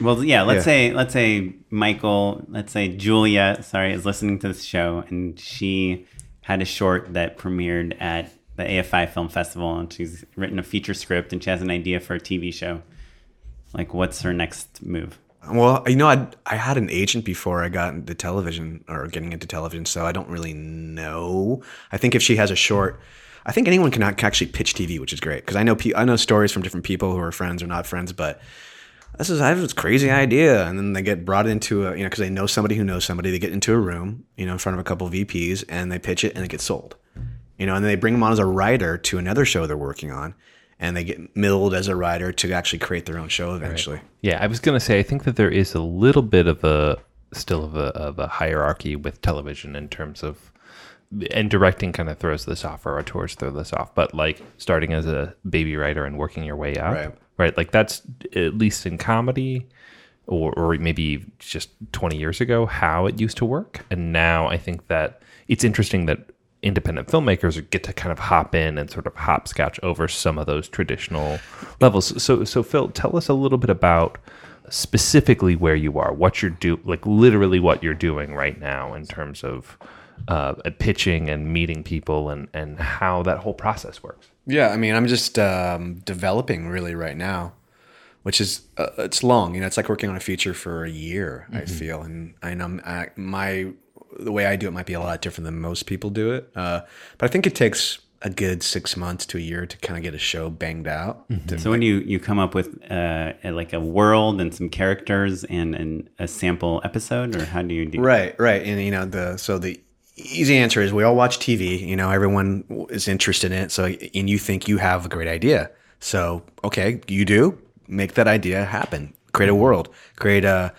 Well, yeah. Let's Yeah. say let's say Michael, let's say Julia, sorry, is listening to this show, and she had a short that premiered at the AFI Film Festival, and she's written a feature script, and she has an idea for a TV show. Like, what's her next move? Well, you know, I I had an agent before I got into television or getting into television, so I don't really know. I think if she has a short, I think anyone can, actually pitch TV, which is great because I know I know stories from different people who are friends or not friends, but this is I have this crazy idea, and then they get brought into a you know because they know somebody who knows somebody. They get into a room, you know, in front of a couple of VPs, and they pitch it, and it gets sold. You know, and then they bring them on as a writer to another show they're working on, and they get milled as a writer to actually create their own show eventually. Yeah, I was gonna say I think that there is a little bit of a still of a of a hierarchy with television in terms of and directing kind of throws this off or tours throw this off, but like starting as a baby writer and working your way up, Right. right? Like that's at least in comedy or or maybe just 20 years ago how it used to work. And now I think that it's interesting that independent filmmakers get to kind of hop in and sort of hopscotch over some of those traditional levels. So so Phil, tell us a little bit about specifically where you are, what you're do like literally what you're doing right now in terms of uh, pitching and meeting people and and how that whole process works. Yeah, I mean, I'm just um, developing really right now, which is uh, it's long. You know, it's like working on a feature for a year. I feel, and and I'm I, my the way I do it might be a lot different than most people do it. Uh, but I think it takes a good six months to a year to kind of get a show banged out. To- So when you you come up with uh, like a world and some characters and, and a sample episode, or how do you do? It right, right. And you know, the so the easy answer is we all watch TV, you know, everyone is interested in it. So and you think you have a great idea. So, okay, you do, make that idea happen. Create a world, create a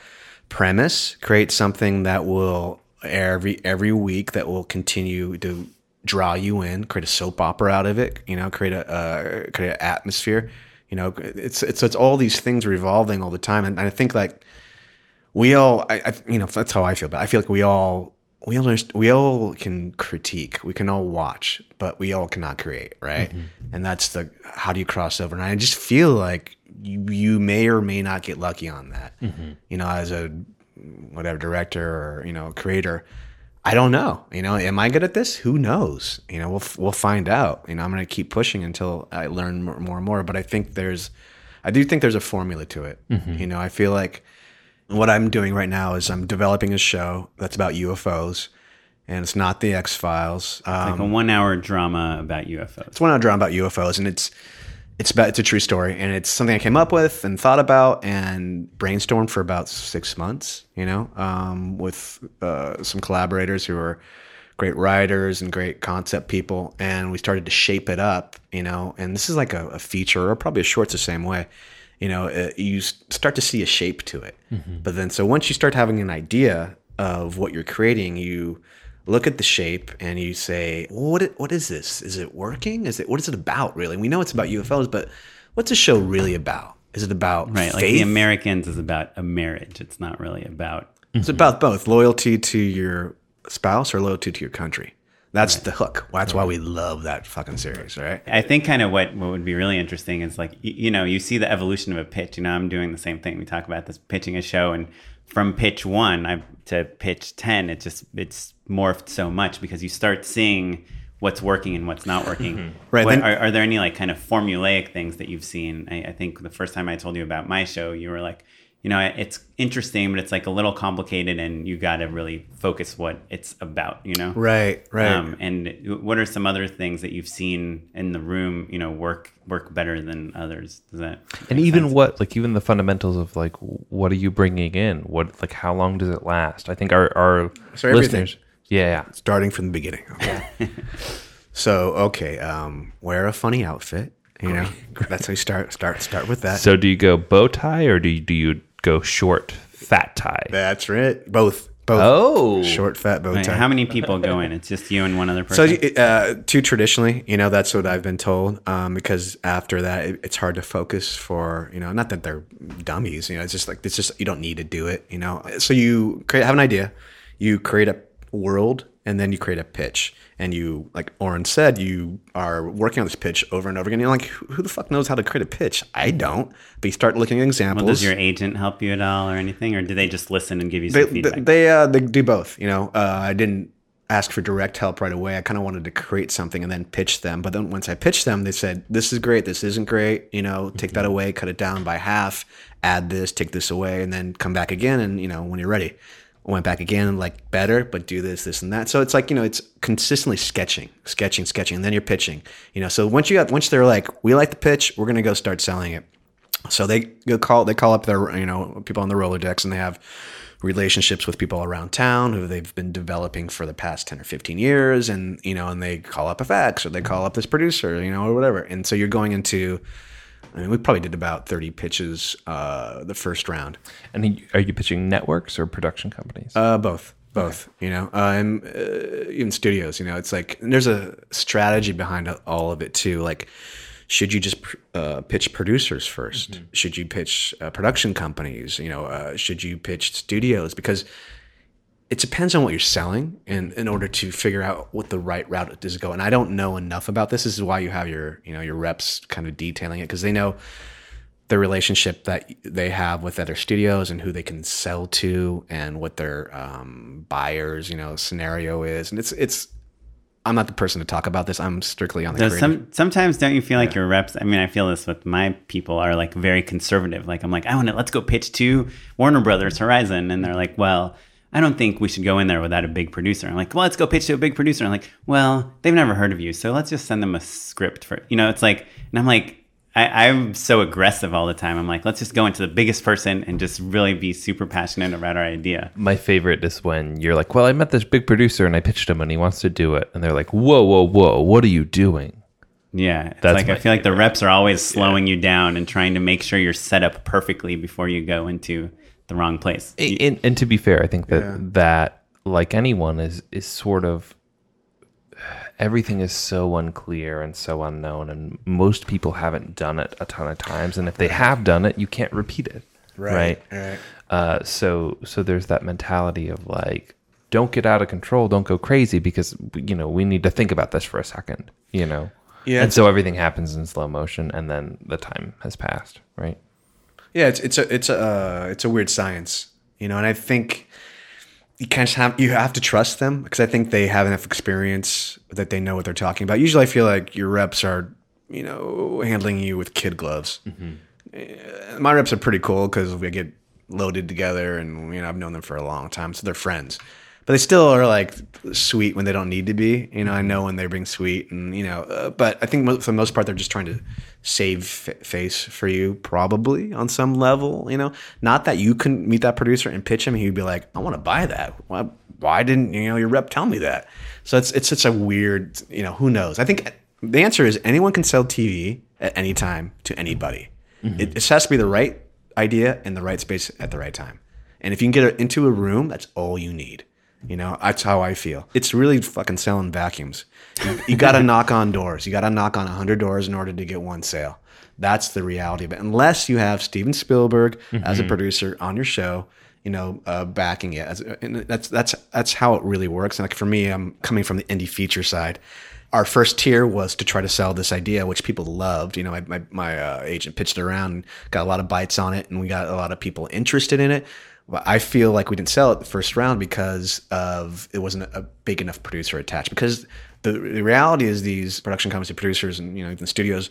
premise, create something that will every every week that will continue to draw you in, create a soap opera out of it, you know, create a uh, create an atmosphere. You know, it's it's it's all these things revolving all the time, and I think like we all, I, I you know, that's how I feel. But I feel like we all, we all, we all can critique, we can all watch, but we all cannot create, right? And that's the how do you cross over? And I just feel like you, you may or may not get lucky on that. You know, as a whatever director or you know creator. I don't know. You know, am I good at this? Who knows? You know, we'll we'll find out. You know, I'm going to keep pushing until I learn more, more and more. But I think there's, I do think there's a formula to it. You know, I feel like what I'm doing right now is I'm developing a show that's about UFOs, and it's not the X Files. Um, Like a one hour drama about UFOs. it's one hour drama about UFOs, and it's it's about it's a true story, and it's something I came up with and thought about and brainstormed for about six months. You know, um, with uh, some collaborators who are great writers and great concept people, and we started to shape it up. You know, and this is like a, a feature or probably a short's the same way. You know, uh, you start to see a shape to it, but then so once you start having an idea of what you're creating, you look at the shape and you say, what what is this? Is it working? Is it what is it about really? We know it's about UFOs, but what's the show really about? Is it about Right, like the Americans is about a marriage. It's not really about it's about both loyalty to your spouse or loyalty to your country. That's the hook. That's why we love that fucking series, right? I think kind of what, what would be really interesting is like you, you know you see the evolution of a pitch. You know I'm doing the same thing. We talk about this pitching a show, and from pitch one I, to pitch ten, it just it's morphed so much because you start seeing what's working and what's not working. Right, What- then- are, are there any like kind of formulaic things that you've seen? I, I think the first time I told you about my show, you were like, you know, it's interesting, but it's like a little complicated, and you got to really focus what it's about, you know. Right, right. Um, and what are some other things that you've seen in the room, you know, work work better than others? Does that and even sense? what like even the fundamentals of like what are you bringing in what like how long does it last i think our our So everything. Listeners yeah starting from the beginning. Okay. so okay, um, wear a funny outfit. You know, that's how you start. Start start with that. so do you go bow tie or do you, do you go short fat tie that's right. Both. Both. oh Short, fat bow Right, tie. how many people go in? It's just you and one other person. So, person. uh, too traditionally, you know, that's what I've been told. Um, because after that, it, it's hard to focus for, you know, not that they're dummies, you know, it's just like, it's just, you don't need to do it, you know. So you create, have an idea, you create a world, and then you create a pitch. And you, like Oren said, you are working on this pitch over and over again. You're like, who the fuck knows how to create a pitch? I don't. But you start looking at examples. well, does your agent help you at all or anything, or do they just listen and give you they feedback? they they, uh, they do both. You know, uh, I didn't ask for direct help right away. I kind of wanted to create something and then pitch them. But then once I pitched them, they said, "This is great. This isn't great. You know, take Mm-hmm. that away, cut it down by half, add this, take this away, and then come back again. And you know, when you're ready." Went back again like better, but do this, this, and that. So it's like you know, it's consistently sketching, sketching, sketching, and then you're pitching. You know, so once you got once they're like, we like the pitch, we're gonna go start selling it. So they go call they call up their you know people on the Rolodex and they have relationships with people around town who they've been developing for the past 10 or 15 years and you know and they call up FX or they call up this producer you know or whatever and so you're going into I mean we probably did about 30 pitches uh, the first round and are you- pitching networks or production companies uh, both, both. You know, uh, and uh, even studios. You know, it's like there's a strategy behind all of it too. Like, should you just uh, pitch producers 1st Should you pitch uh, production companies? You know, uh, should you pitch studios? Because it depends on what you're selling, and in order to figure out what the right route is to go. And I don't know enough about this. This is why you have your you know your reps kind of detailing it because they know the relationship that they have with other studios and who they can sell to and what their um, buyers you know scenario is and it's it's i'm not the person to talk about this i'm strictly on the creative. some sometimes don't you feel like your reps? I mean, I feel this with my people are like very conservative. Like I'm like, I want to let's go pitch to Warner Brothers Horizon, and they're like, well. I don't think we should go in there without a big producer. I'm like, well, let's go pitch to a big producer. I'm like, well, they've never heard of you, so let's just send them a script for, you know, it's like, and I'm like, I, I'm so aggressive all the time. I'm like, let's just go into the biggest person and just really be super passionate about our idea. my favorite is when you're like well i met this big producer and i pitched him and he wants to do it and they're like whoa whoa whoa what are you doing Yeah, it's That's like I feel like the reps are always slowing you down and trying to make sure you're set up perfectly before you go into the wrong place. And, and to be fair, I think that Yeah. that like anyone is is sort of everything is so unclear and so unknown, and most people haven't done it a ton of times, and if they have done it, you can't repeat it, right? right Uh, so so there's that mentality of like, don't get out of control, don't go crazy, because you know we need to think about this for a second, you know. Yeah, and so everything happens in slow motion, and then the time has passed, right? Yeah it's it's a it's a uh, it's a weird science you know and i think you can't just have you have to trust them because i think they have enough experience that they know what they're talking about. Usually i feel like your reps are you know handling you with kid gloves. Uh, my reps are pretty cool because we get loaded together and you know i've known them for a long time so they're friends but they still are like sweet when they don't need to be. You know i know when they bring sweet and you know uh, but i think for the most part they're just trying to save f- face for you probably on some level you know? Not that you couldn't meet that producer and pitch him he'd be like i want to buy that. Why, why didn't you know your rep tell me that? So it's it's such a weird you know who knows? I think the answer is anyone can sell tv at any time to anybody. It, it has to be the right idea in the right space at the right time. And if you can get it into a room, that's all you need. You know, that's how I feel. It's really fucking selling vacuums. You, you got to knock on doors. You got to knock on 100 doors in order to get one sale. That's the reality of it. Unless you have Steven Spielberg as a producer on your show, you know, uh, backing it. As, and that's that's that's how it really works. And like for me, I'm coming from the indie feature side. Our first tier was to try to sell this idea, which people loved. You know, my my, my uh, agent pitched it around, got a lot of bites on it, and we got a lot of people interested in it. I feel like we didn't sell it the first round because of it wasn't a big enough producer attached. Because the, the reality is, these production companies, and producers, and you know, even studios,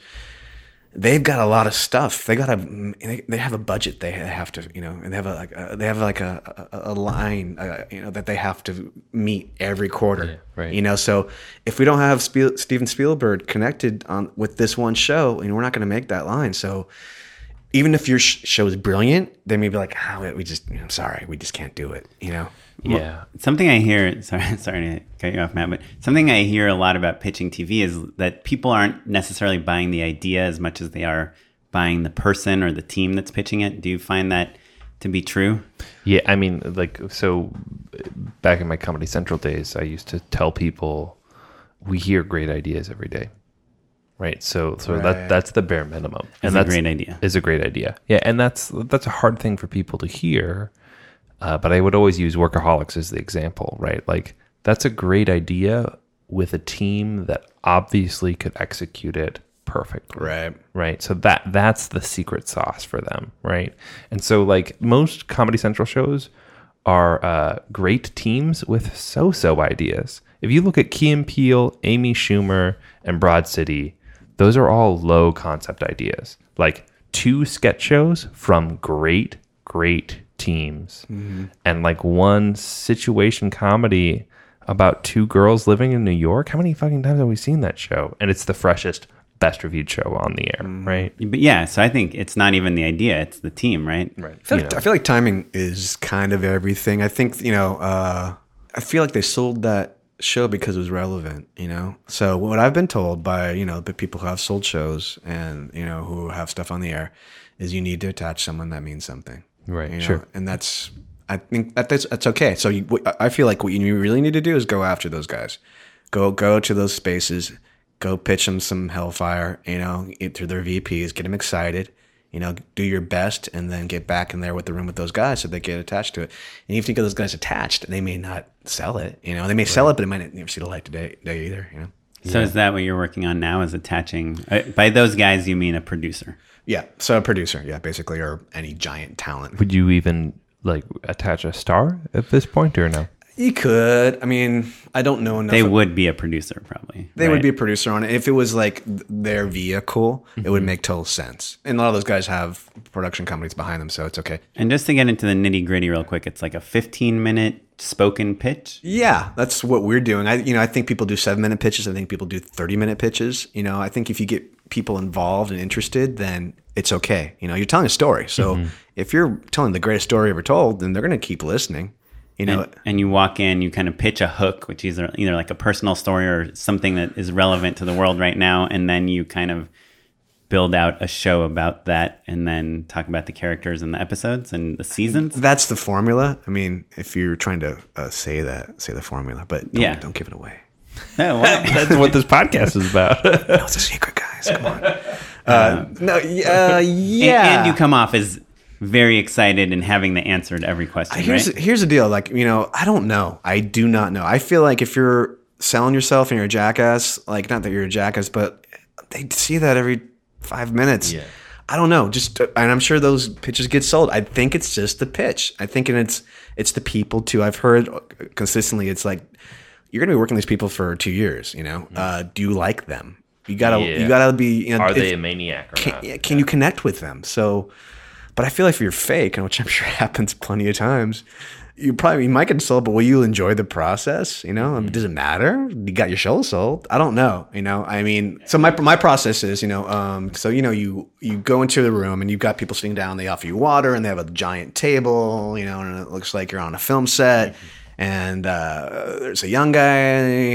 they've got a lot of stuff. They got a they, have a budget. They have to you know, and they have a like a, they have like a a, a line uh, you know that they have to meet every quarter. right. You know, so if we don't have Spiel, Steven Spielberg connected on with this one show, and we're not going to make that line. So even if your sh- show is brilliant, they may be like, oh, we just I'm sorry, we just can't do it. You know. Yeah. Something I hear, sorry, sorry to cut you off, Matt, but something I hear a lot about pitching TV is that people aren't necessarily buying the idea as much as they are buying the person or the team that's pitching it. Do you find that to be true? Yeah, I mean, like, so back in my Comedy Central days, I used to tell people we hear great ideas every day, right? So, so Right. that that's the bare minimum, It's a great idea. Is a great idea, yeah, and that's that's a hard thing for people to hear. Uh, but I would always use workaholics as the example, right? Like, that's a great idea with a team that obviously could execute it perfectly Right. right so that that's the secret sauce for them right and so like most comedy central shows are uh, great teams with so-so ideas if you look at key and peele amy schumer and broad city those are all low concept ideas like two sketch shows from great great teams and like one situation comedy about two girls living in new york how many fucking times have we seen that show and it's the freshest best reviewed show on the air, right? But yeah, so I think it's not even the idea, it's the team, right? Right. I feel, like, I feel like timing is kind of everything. I think you know. Uh, I feel like they sold that show because it was relevant. You know. So what I've been told by you know the people who have sold shows and you know who have stuff on the air is you need to attach someone that means something. Right, You know? sure. And that's. I think that that's, that's okay. So you, I feel like what you really need to do is go after those guys. Go go to those spaces. Go pitch them some hellfire. You know, through their VPs, get them excited you know, do your best and then get back in there with the room with those guys so they get attached to it. And even if you get those guys attached, they may not sell it. You know, they may sell it, but it might not never see the light today, day either. You know. So is that what you're working on now? Is attaching uh, by those guys? You mean a producer? Yeah. So a producer, yeah, basically, or any giant talent. Would you even like attach a star at this point or no? You could. I mean, I don't know enough. They would be a producer, probably. They would be a producer on it. If it was like their vehicle, it Mm-hmm. would make total sense. And a lot of those guys have production companies behind them, so it's okay. And just to get into the nitty gritty real quick, it's like a 15 minute spoken pitch. Yeah, that's what we're doing. I you know, I think people do 7-minute pitches. I think people do 30-minute pitches. You know, I think if you get people involved and interested, then it's okay. You know, you're telling a story. So Mm-hmm. if you're telling the greatest story ever told, then they're going to keep listening. You know, And, and you walk in, you kind of pitch a hook, which is either, like a personal story or something that is relevant to the world right now. And then you kind of build out a show about that and then talk about the characters and the episodes and the seasons. that's the formula. I mean, if you're trying to uh, say that, say the formula, but don't, Yeah. don't give it away. Wow. That's what this podcast is about. No, it's a secret, guys. Come on. Uh, no, uh, yeah. and, and you come off as very excited and having the answer to every question. Here's right? here's the deal. Like you know, I don't know. I do not know. I feel like if you're selling yourself and you're a jackass, like not that you're a jackass, but they see that every five minutes. Yeah. I don't know. Just uh, and I'm sure those pitches get sold. I think it's just the pitch. I think and it's it's the people too. I've heard consistently. It's like you're gonna be working with these people for two years. You know, uh, do you like them? You gotta Yeah. you gotta be. You know, Are if- they a maniac or can, not? yeah, can you connect with them? So, but I feel like if you're fake, which I'm sure happens plenty of times, you probably you might get sold, but will you enjoy the process? You know, I mean, does it matter? You got your show sold. I don't know. You know, I mean, so my my process is, you know, um, so you know, you you go into the room and you've got people sitting down. They offer you water, and they have a giant table. You know, and it looks like you're on a film set. And uh, there's a young guy,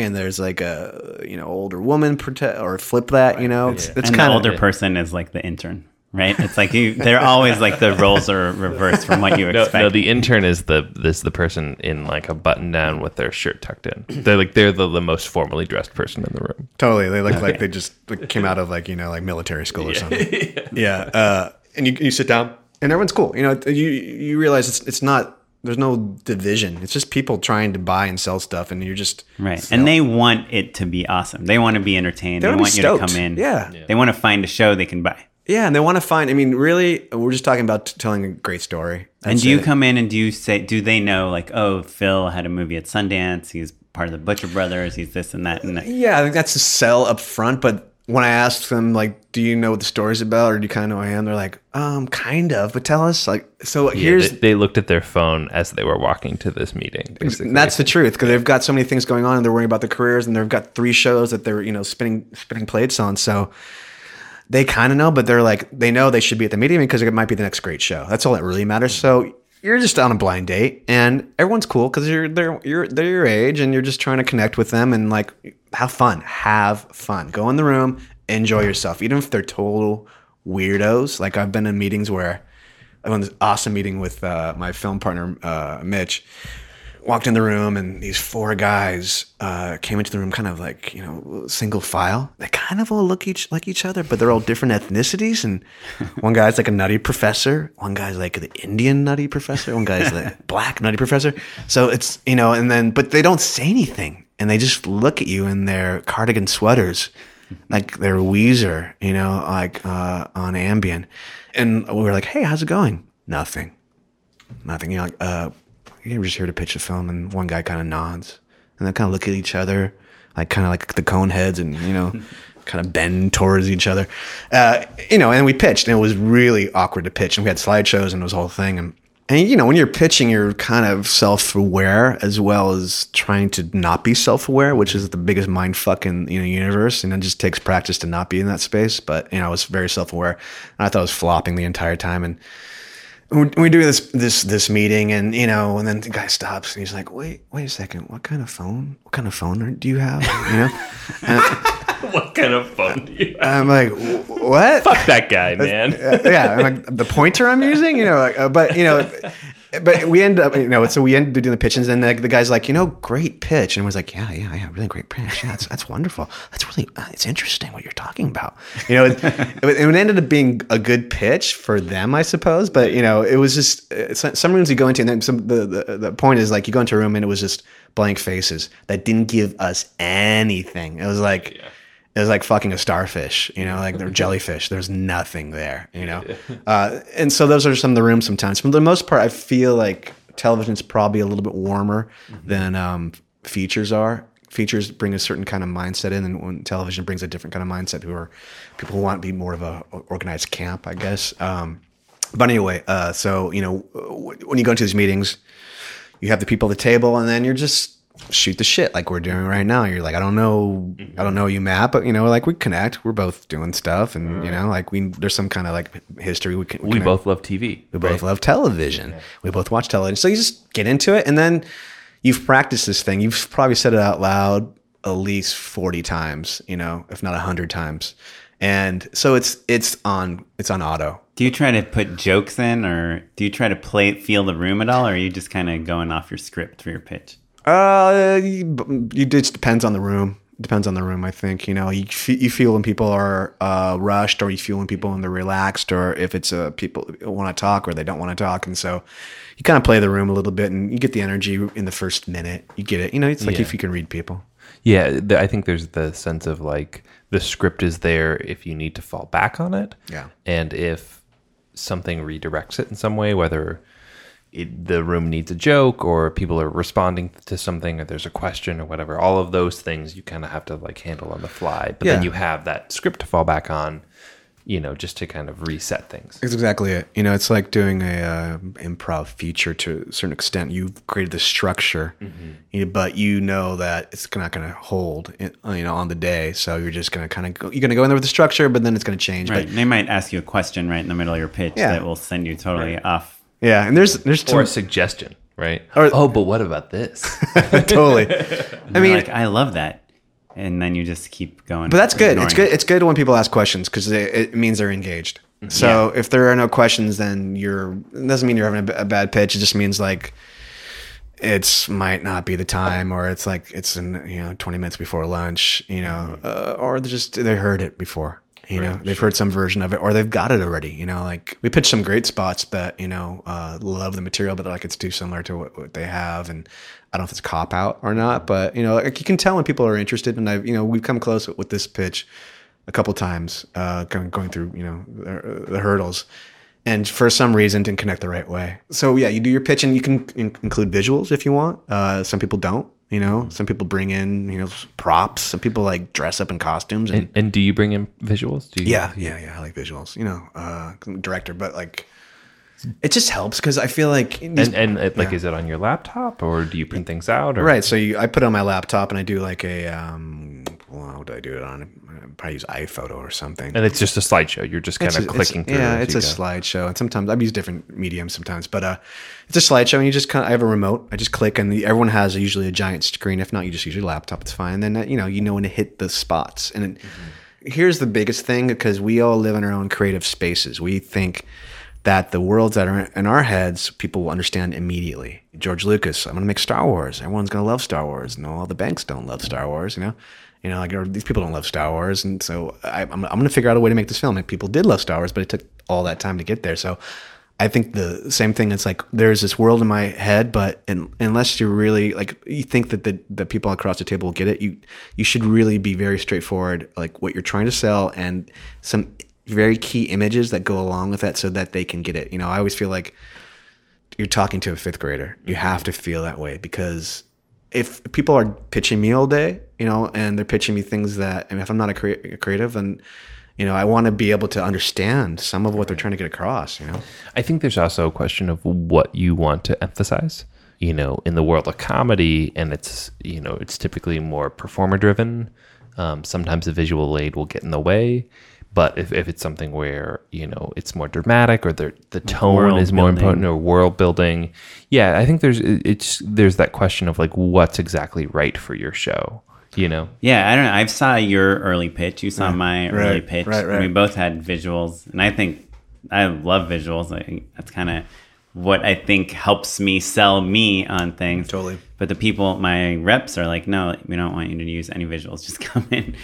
and there's like a you know older woman, prote- or flip that. You know, it's, it's kind the of older person is like the intern, right? It's like you. They're always like the roles are reversed from what you expect. no, the intern is the this the person in like a button down with their shirt tucked in. They're like they're the, the most formally dressed person in the room. Totally. They look like they just like, came out of like, you know, like military school or something. yeah. Uh, and you, you sit down and everyone's cool. You know, you, you realize it's, it's not, there's no division. It's just people trying to buy and sell stuff. And you're just, Right. And they want it to be awesome. They want to be entertained. They They, wanna want you to come in. Yeah. They want to find a show they can buy. Yeah. And they want to find, I mean, really, we're just talking about t- telling a great story. and do you it. come in and do you say, do they know, like, oh, Phil had a movie at Sundance. He's part of the Butcher Brothers. He's this and that and that. Yeah, I think that's a sell up front, but when I asked them like, "Do you know what the story's about, or do you kind of know who I am?" They're like, "Um, kind of, but tell us." Like, so Yeah, here's they, they looked at their phone as they were walking to this meeting. Basically, that's the truth because they've got so many things going on and they're worrying about their careers and they've got three shows that they're you know spinning spinning plates on so they kind of know but they're like they know they should be at the meeting because it might be the next great show. That's all that really matters. So you're just on a blind date and everyone's cool because you're they're you're they're your age and you're just trying to connect with them and like have fun. Have fun. Go in the room enjoy yourself. Even if they're total weirdos. Like i've been in meetings where I went this awesome meeting with uh, my film partner uh, Mitch. Walked in the room and these four guys uh, came into the room, kind of like you know single file. They kind of all look each like each other, but they're all different ethnicities. And one guy's like a nutty professor, one guy's like the Indian nutty professor, one guy's the black nutty professor. So it's you know, and then but they don't say anything, and they just look at you in their cardigan sweaters like they're Weezer, you know, like uh, on Ambien. And we were like, hey, how's it going? Nothing. Nothing. You know, like, uh, you're just here to pitch a film. And one guy kind of nods. And they kind of look at each other, like kind of like the cone heads and, you know, kind of bend towards each other. Uh, you know, and we pitched and it was really awkward to pitch. And we had slideshows and it was a whole thing. And and you know, when you're pitching, you're kind of self-aware as well as trying to not be self-aware, which is the biggest mind fuck in you know universe. And it just takes practice to not be in that space. But you know, I was very self-aware, and I thought I was flopping the entire time. And we we do this this this meeting, and you know, and then the guy stops and he's like, "Wait, wait a second, what kind of phone? What kind of phone do you have?" You know, what kind of phone do you have? I'm like, "What?" Fuck that guy, man. Uh, yeah, I'm like the pointer I'm using, you know, like, uh, but you know, but we end up, you know, so we ended up doing the pitches, and the, the guy's like, you know, great pitch, and was like, yeah, yeah, yeah, really great pitch, yeah, that's that's wonderful, that's really, uh, it's interesting what you're talking about, you know, it, it, it ended up being a good pitch for them, I suppose, but you know, it was just uh, some rooms you go into, and then some the, the the point is like you go into a room and it was just blank faces that didn't give us anything. It was like. It was like fucking a starfish, you know, like they're jellyfish. There's nothing there, you know. Uh, and so those are some of the rooms sometimes. For the most part, I feel like television's probably a little bit warmer than um, features are. Features bring a certain kind of mindset in, and when television brings a different kind of mindset, who are people who want to be more of a organized camp, I guess. Um, but anyway, uh, so you know, when you go into these meetings, you have the people at the table, and then you're just shoot the shit like we're doing right now. You're like, I don't know, I don't know you, Matt, but you know, like we connect. We're both doing stuff, and you know, like we there's some kind of like history. We can, We connect. both love TV. We both love television. We both watch television. So you just get into it, and then you've practiced this thing. You've probably said it out loud at least forty times, you know, if not hundred times. And so it's it's on it's on auto. Do you try to put jokes in, or do you try to play feel the room at all, or are you just kind of going off your script for your pitch? Uh, it just depends on the room. Depends on the room, I think. You know, you you feel when people are uh, rushed, or you feel when people when they're relaxed, or if it's uh, people want to talk or they don't want to talk, and so you kind of play the room a little bit, and you get the energy in the first minute. You get it. You know, it's like Yeah. if you can read people. Yeah, I think there's the sense of like the script is there if you need to fall back on it. Yeah. And if something redirects it in some way, whether it, the room needs a joke or people are responding to something or there's a question or whatever, all of those things you kind of have to like handle on the fly. But then you have that script to fall back on, you know, just to kind of reset things. That's exactly it. You know, it's like doing a uh, improv feature to a certain extent. You've created the structure, you know, but you know that it's not going to hold, you know, on the day. So you're just going to kind of go, you're going to go in there with the structure, but then it's going to change. Right. But They might ask you a question right in the middle of your pitch Yeah. that will send you totally off. Yeah, and there's there's Or two, a suggestion, right? Or- oh, but what about this? totally. I I mean, mean, like, I love that. And then you just keep going. but that's good. It's good. it. It's good when people ask questions because it, it means they're engaged. So if there are no questions, then you're. It doesn't mean you're having a bad pitch. It just means like it's might not be the time, or it's like it's in you know 20 minutes before lunch, you know, uh, or they just they heard it before. You know, they've heard some version of it, or they've got it already. You know, like we pitched some great spots that you know uh, love the material, but like it's too similar to what, what they have, and I don't know if it's cop out or not. But you know, like you can tell when people are interested, and I've you know we've come close with this pitch a couple times, uh, going going through you know the, the hurdles, and for some reason didn't connect the right way. So yeah, you do your pitch, and you can in- include visuals if you want. Uh, some people don't. You know, some people bring in you know props. Some people like dress up in costumes. And, And, and do you bring in visuals? Do you, yeah, yeah, yeah. I like visuals. You know, uh, director, but like, it just helps because I feel like these- And and it, like, Yeah. is it on your laptop or do you print things out? Or? Right. So you, I put it on my laptop and I do like a um, well, what do I do it on? I probably use iPhoto or something. And it's just a slideshow. You're just kind It's of a- clicking through. Yeah, it's a go. slideshow, and sometimes I've used different mediums sometimes, but uh, it's a slideshow, and you just kind of I have a remote. I just click, and the, everyone has a, usually a giant screen. If not, you just use your laptop. It's fine. And then uh, you know you know when to hit the spots. And it, here's the biggest thing because we all live in our own creative spaces. We think that the worlds that are in our heads, people will understand immediately. George Lucas, I'm going to make Star Wars. Everyone's going to love Star Wars. No, all the banks don't love Star Wars, you know? You know, like these people don't love Star Wars. And so I, I'm, I'm going to figure out a way to make this film. And people did love Star Wars, but it took all that time to get there. So I think the same thing. It's like there's this world in my head, but in, unless you're really like you think that the, the people across the table will get it, you you should really be very straightforward, like what you're trying to sell, and some very key images that go along with that, so that they can get it. You know, I always feel like you're talking to a fifth grader. You have to feel that way because if people are pitching me all day, you know, and they're pitching me things that, and if I'm not a, crea- a creative, then you know, I want to be able to understand some of what they're trying to get across. You know. I think there's also a question of what you want to emphasize. You know, in the world of comedy, and it's you know it's typically more performer driven. Um, sometimes the visual aid will get in the way, but if, if it's something where you know it's more dramatic or the the tone World is more building. important or world building, yeah, I think there's it's there's that question of like what's exactly right for your show. You know, Yeah, I don't know. I saw your early pitch. You saw my early pitch. right, right. We both had visuals, and I think I love visuals. I think that's kind of what I think helps me sell me on things. Totally. But the people, my reps, are like, no, we don't want you to use any visuals. Just come in.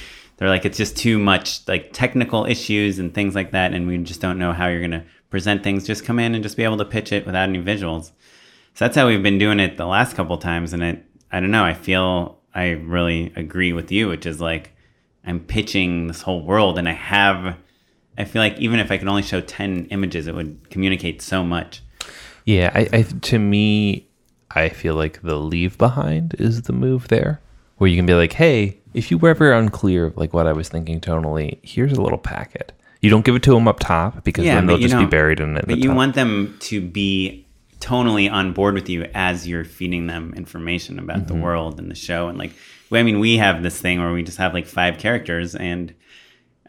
They're like, it's just too much like technical issues and things like that, and we just don't know how you're gonna present things. Just come in and just be able to pitch it without any visuals. So that's how we've been doing it the last couple times, and it I don't know. I feel I really agree with you, which is like I'm pitching this whole world, and I have. I feel like even if I could only show ten images, it would communicate so much. Yeah, I, I to me, I feel like the leave behind is the move there, where you can be like, hey, if you were ever unclear of like what I was thinking tonally, here's a little packet. You don't give it to them up top because then they'll just be buried in it. But you want them to be tonally on board with you as you're feeding them information about the world and the show. And like, I mean, we have this thing where we just have like five characters, and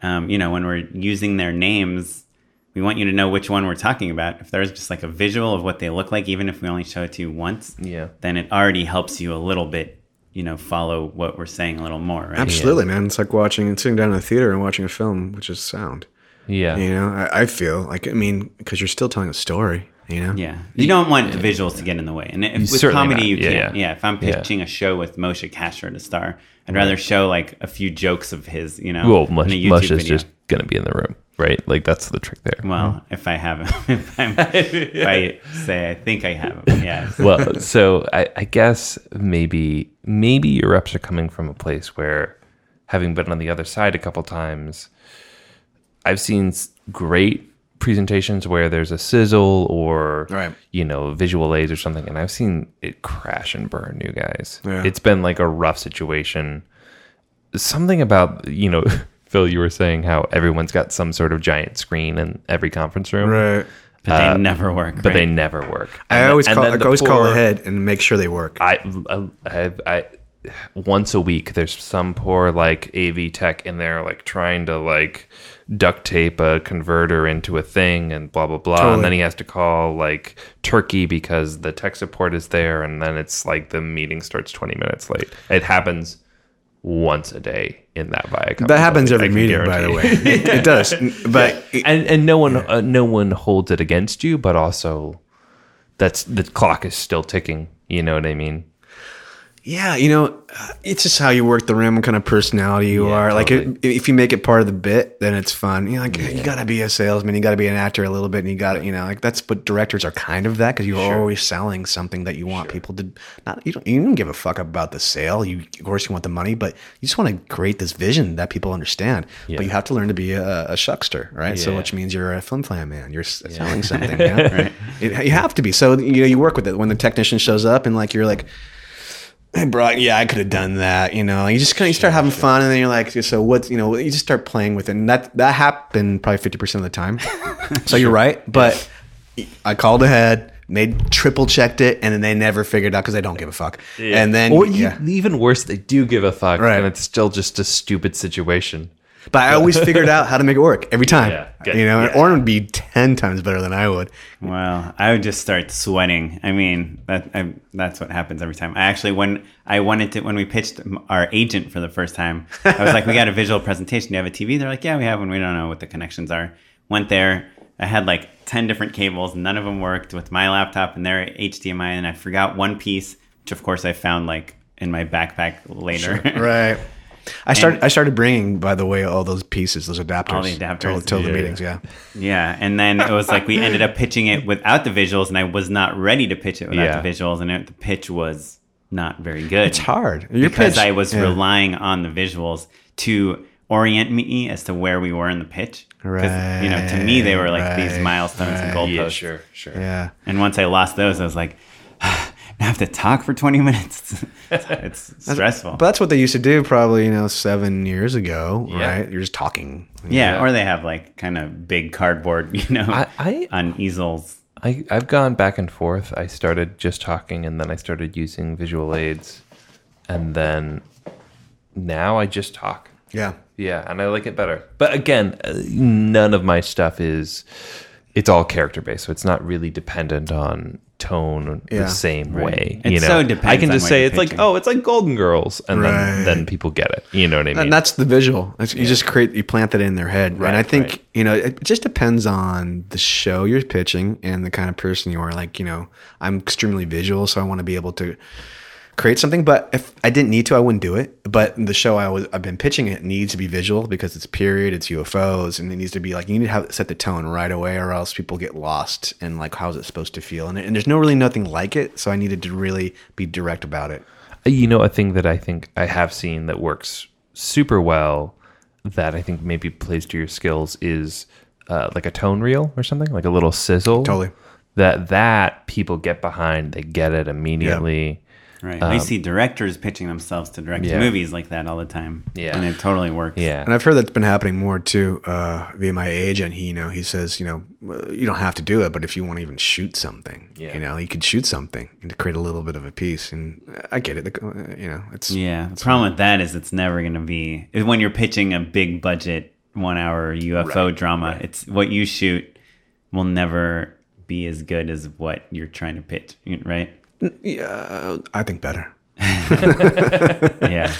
um, you know, when we're using their names, we want you to know which one we're talking about. If there's just like a visual of what they look like, even if we only show it to you once, Yeah. then it already helps you a little bit. You know, follow what we're saying a little more, right? Absolutely, man. It's like watching and sitting down in a theater and watching a film, which is sound. yeah, You know, I, I feel like I mean because you're still telling a story. You know. Yeah, you don't want the visuals to get in the way, and if, with comedy, not. you Yeah, can't. yeah. Yeah. if I'm Yeah. pitching a show with Moshe Kasher to star, I'd rather show like a few jokes of his. You know, well, in Mush, a YouTube Mush is video. just gonna be in the room, right? Like that's the trick there. Well, if I have him, if, I'm, if I say I think I have him, yeah. well, so I, I guess maybe maybe your reps are coming from a place where, having been on the other side a couple times, I've seen great presentations where there's a sizzle or Right. you know visual aids or something, and I've seen it crash and burn. You guys, Yeah. it's been like a rough situation. Something about you know. Phil, you were saying how everyone's got some sort of giant screen in every conference room, Right. But they uh, never work. but they never work. I And always then- call. I then the always call ahead and make sure they work. I, I, I, I, once a week, there's some poor like AV tech in there, like trying to like duct tape a converter into a thing and blah blah blah, Totally. and then he has to call like Turkey because the tech support is there, and then it's like the meeting starts 20 minutes late. It happens once a day in that Viacom. that happens every meeting, by the way. it, it does. But and and no one uh, no one holds it against you, but also that's the clock is still ticking. You know what I mean? Yeah, you know, uh, it's just how you work the room, what kind of personality you Yeah, are. Like, totally. it, if you make it part of the bit, then it's fun. You know, like you got to be a salesman, you got to be an actor a little bit, and you got to, you know, like that's what directors are kind of that because you're always selling something that you want people to. Not you don't you don't give a fuck about the sale. You of course you want the money, but you just want to create this vision that people understand. Yeah. But you have to learn to be a, a shuckster, right? So which means you're a film plan man. You're selling something. You, know? it, you have to be. So you know, you work with it when the technician shows up, and like you're like hey, bro, yeah, I could have done that. You know, you just kind of start having fun, and then you're like, so what? You know, you just start playing with it, and that that happened probably fifty percent of the time. so you're right, but I called ahead. Made triple checked it, and then they never figured out because they don't give a fuck. And then, or yeah. even worse, they do give a fuck, Right. and it's still just a stupid situation. But I always figured out how to make it work every time. Yeah, good. You know, and Yeah. Oren would be ten times better than I would. Well, I would just start sweating. I mean, that I, that's what happens every time. I actually, when I wanted to, when we pitched our agent for the first time, I was like, "We got a visual presentation. Do you have a TV?" They're like, "Yeah, we have one. We don't know what the connections are." Went there. I had like ten different cables. None of them worked with my laptop and their HDMI, and I forgot one piece, which of course I found like in my backpack later. Right. I started. I started bringing, by the way, all those pieces, those adapters, All the adapters. to, to the meetings. Yeah. Yeah, and then it was like we ended up pitching it without the visuals, and I was not ready to pitch it without Yeah. the visuals, and it, the pitch was not very good. It's hard Your because pitch- I was yeah. relying on the visuals to orient me as to where we were in the pitch. 'Cause, you know, to me they were like these Right, milestones and right. goalposts. sure, sure. Yeah. And once I lost those, I was like, ah, I have to talk for twenty minutes. it's stressful. But that's what they used to do, probably you know seven years ago, Yeah. right? You're just talking. yeah, or they have like kind of big cardboard, you know, I- I- on easels. I, I've gone back and forth. I started just talking, and then I started using visual aids, and then now I just talk. Yeah. Yeah, and I like it better. But again, uh, none of my stuff is. It's all character based, so it's not really dependent on tone Yeah, the same way. It you know, so I can just say it's like, oh, it's like Golden Girls, and Right. then then people get it. You know what I mean? And that's the visual. It's, You just create, you plant that in their head. right, and I think, right. you know, it just depends on the show you're pitching and the kind of person you are. Like, you know, I'm extremely visual, so I want to be able to create something. But if I didn't need to, I wouldn't do it. But the show I was, I've been pitching it needs to be visual because it's period, it's UFOs, and it needs to be like, you need to have set the tone right away or else people get lost and like, how's it supposed to feel? And, and there's no really nothing like it. So I needed to really be direct about it. you know a thing that i think i have seen that works super well that i think maybe plays to your skills is uh, like a tone reel or something like a little sizzle Totally. that that people get behind they get it immediately Right. I see directors pitching themselves to direct Um, yeah. movies like that all the time. Yeah. And it totally works. yeah And I've heard that's been happening more too uh, via my agent. He, you know, he says, you know, you don't have to do it, but if you want to even shoot something, Yeah. you know, you could shoot something and to create a little bit of a piece. And I get it. Uh, You know, it's Yeah. The problem with that is it's never going to be when you're pitching a big budget one hour UFO drama. It's what you shoot will never be as good as what you're trying to pitch, right? Yeah, I think better. yeah.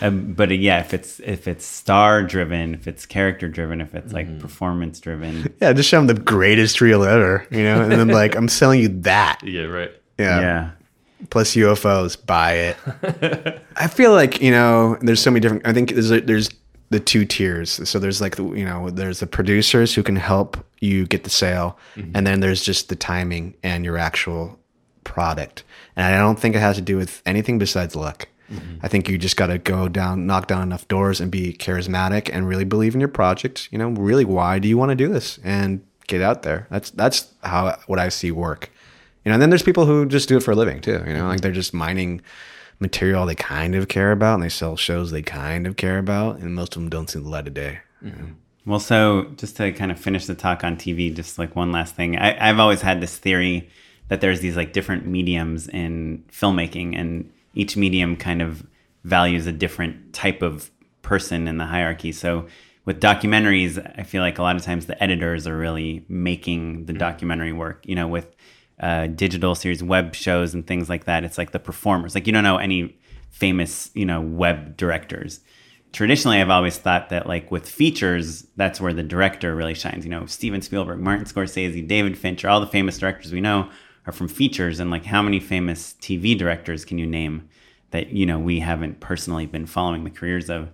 Um, but uh, yeah, if it's if it's star driven, if it's character driven, if it's like performance driven, Yeah, just show them the greatest reel ever, you know, and then like I'm selling you that. yeah right Yeah. yeah. plus UFOs, buy it. I feel like you know, there's so many different. I think there's there's the two tiers. So there's like the you know, there's the producers who can help you get the sale, and then there's just the timing and your actual product. And I don't think it has to do with anything besides luck. Mm-hmm. I think you just got to go down, knock down enough doors, and be charismatic and really believe in your project. You know, really, why do you want to do this? And get out there. That's that's how what I see work. You know, and then there's people who just do it for a living too. You know, like they're just mining material they kind of care about, and they sell shows they kind of care about, and most of them don't see the light of day. Mm-hmm. Well, so just to kind of finish the talk on TV, just like one last thing, I, I've always had this theory that there's these like different mediums in filmmaking, and each medium kind of values a different type of person in the hierarchy. So with documentaries, I feel like a lot of times the editors are really making the documentary work. You know, with uh, digital series, web shows, and things like that, it's like the performers. Like you don't know any famous, you know, web directors traditionally I've always thought that like with features, that's where the director really shines. You know, Steven Spielberg, Martin Scorsese, David Fincher, all the famous directors we know are from features. And like how many famous TV directors can you name that, you know, we haven't personally been following the careers of?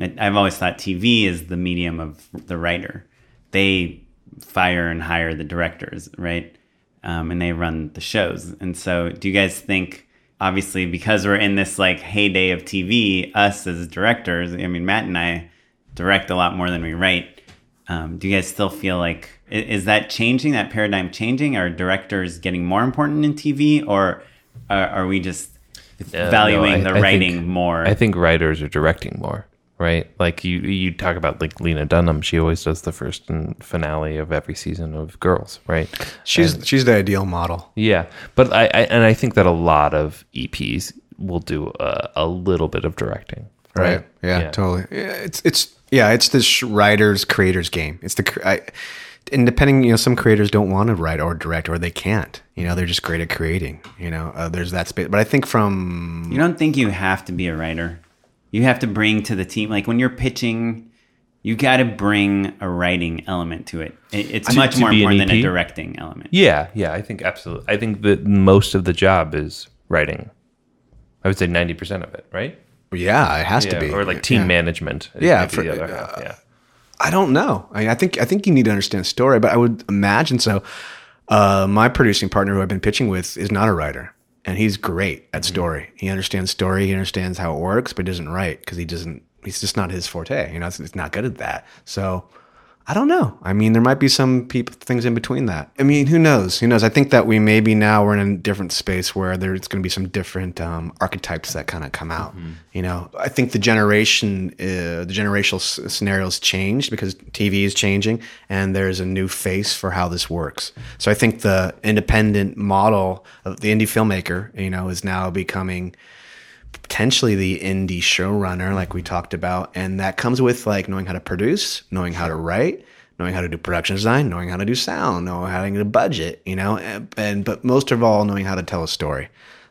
I- I've always thought TV is the medium of the writer. They fire and hire the directors, right? Um, and they run the shows. And so, do you guys think, obviously, because we're in this like heyday of TV, us as directors, I mean, Matt and I direct a lot more than we write. Um, do you guys still feel like is that changing? That paradigm changing? Are directors getting more important in TV, or are, are we just Uh, valuing no, I- the I writing think- more. I think writers are directing more, right? Like you, you talk about like Lena Dunham. She always does the first and finale of every season of Girls, right? She's she's the ideal model. Yeah, but I, I and I think that a lot of EPs will do a, a little bit of directing, Right. Yeah, Yeah. totally. Yeah, it's it's yeah, it's the sh- writers creators game. It's the I, and depending, you know, some creators don't want to write or direct, or they can't. You know, they're just great at creating. You know, uh, there's that space. But I think from You don't think you have to be a writer. You have to bring to the team, like when you're pitching, you got to bring a writing element to it. It- It's much to more important than a directing element. Yeah, yeah, I think absolutely. I think that most of the job is writing. I would say ninety percent of it, right? yeah, it has to be or like team Yeah. management. Yeah, for- the other uh, half, yeah. I don't know. I, mean, I think I think you need to understand the story, but I would imagine so. Uh, my producing partner, who I've been pitching with, is not a writer, and he's great at story. He understands story. He understands how it works, but he doesn't write because he doesn't. He's just not his forte. You know, it's, it's not good at that. So. I don't know. I mean, there might be some people things in between that. I mean, who knows? Who knows? I think that we maybe now we're in a different space where there's going to be some different um, archetypes that kind of come out. You know, I think the generation, uh, the generational s- scenarios changed because TV is changing, and there's a new face for how this works. So I think the independent model of the indie filmmaker, you know, is now becoming potentially the indie showrunner, like we talked about, and that comes with like knowing how to produce, knowing how to write, knowing how to do production design, knowing how to do sound, knowing how to get a budget, you know, and, and but most of all, knowing how to tell a story.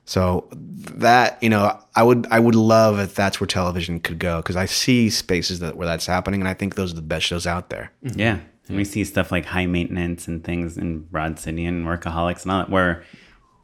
So that you know, I would I would love if that's where television could go because I see spaces that where that's happening, and I think those are the best shows out there. Mm-hmm. Yeah. And we see stuff like high maintenance and things in Broad City and Workaholics and all that, where,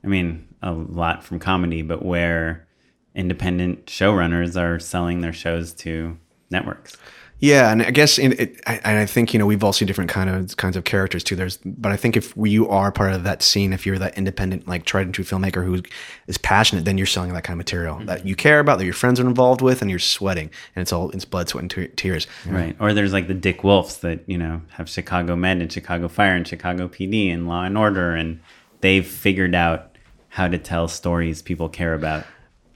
I mean, a lot from comedy, but where independent showrunners are selling their shows to networks. Yeah, and I guess in it, I, and I think you know we've all seen different kind of kinds of characters too. There's, but I think if you are part of that scene, if you're that independent, like tried and true filmmaker who is passionate, then you're selling that kind of material that mm-hmm. you care about, that your friends are involved with, and you're sweating, and it's all it's blood, sweat, and te- tears. Right. Or there's like the Dick Wolfs that, you know, have Chicago Med and Chicago Fire and Chicago PD and Law and Order. And they've figured out how to tell stories people care about.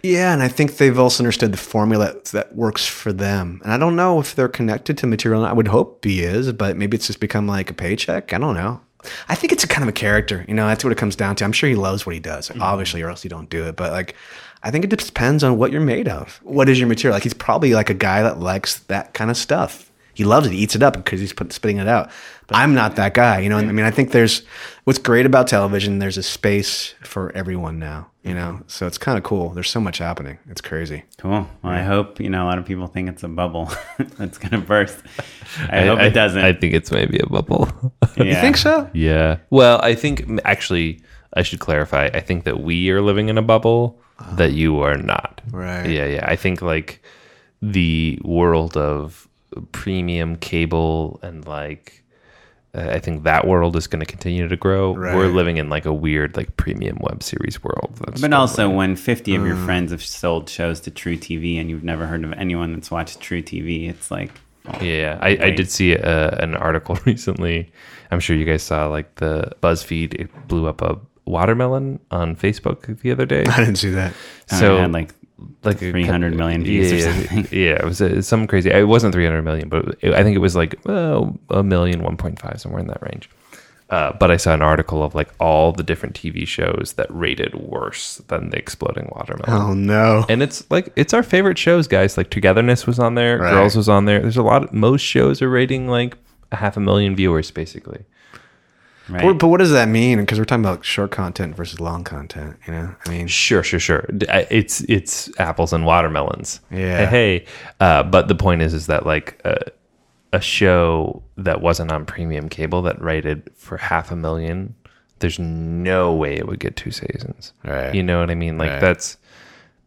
Yeah, and I think they've also understood the formula that works for them. And I don't know if they're connected to material. I would hope he is, but maybe it's just become like a paycheck. I don't know. I think it's a kind of a character. You know, that's what it comes down to. I'm sure he loves what he does, mm-hmm. obviously, or else you don't do it. But like, I think it depends on what you're made of. What is your material? Like, he's probably like a guy that likes that kind of stuff. He loves it. He eats it up because he's put, spitting it out. But I'm not that guy. You know, I mean, I think there's what's great about television. There's a space for everyone now. You know, so it's kind of cool. There's so much happening. It's crazy. Cool. Well, I hope, you know, a lot of people think it's a bubble that's going to burst. I, hope it doesn't. I think it's maybe a bubble. yeah. You think so? yeah. Well, I think actually I should clarify. I think that we are living in a bubble uh-huh. that you are not. Right. Yeah, yeah. I think like the world of premium cable and like I think that world is going to continue to grow. Right. We're living in like a weird like premium web series world. That's But also, when 50 of Mm. your friends have sold shows to truTV and you've never heard of anyone that's watched truTV, it's like, Yeah, I, I did see uh an article recently. I'm sure you guys saw like the BuzzFeed it blew up a watermelon on Facebook the other day. I didn't see that. so So had like like a 300 cou- million views or yeah, something. Yeah, it was uh, some crazy. It wasn't 300 million, but it, I think it was like oh, a million, 1.5, somewhere in that range. Uh, but I saw an article of like all the different TV shows that rated worse than the Exploding Watermelon. Oh no. And it's like it's our favorite shows, guys. Like Togetherness was on there, Right. Girls was on there. There's a lot. Of, most shows are rating like a half a million viewers, basically. Right? But, but what does that mean? Because we're talking about short content versus long content. You know, I mean, Sure, sure, sure. It's it's apples and watermelons. Yeah. Hey, uh, but the point is, is that like uh, a show that wasn't on premium cable that rated for half a million, there's no way it would get two seasons. Right. You know what I mean? Like Right. that's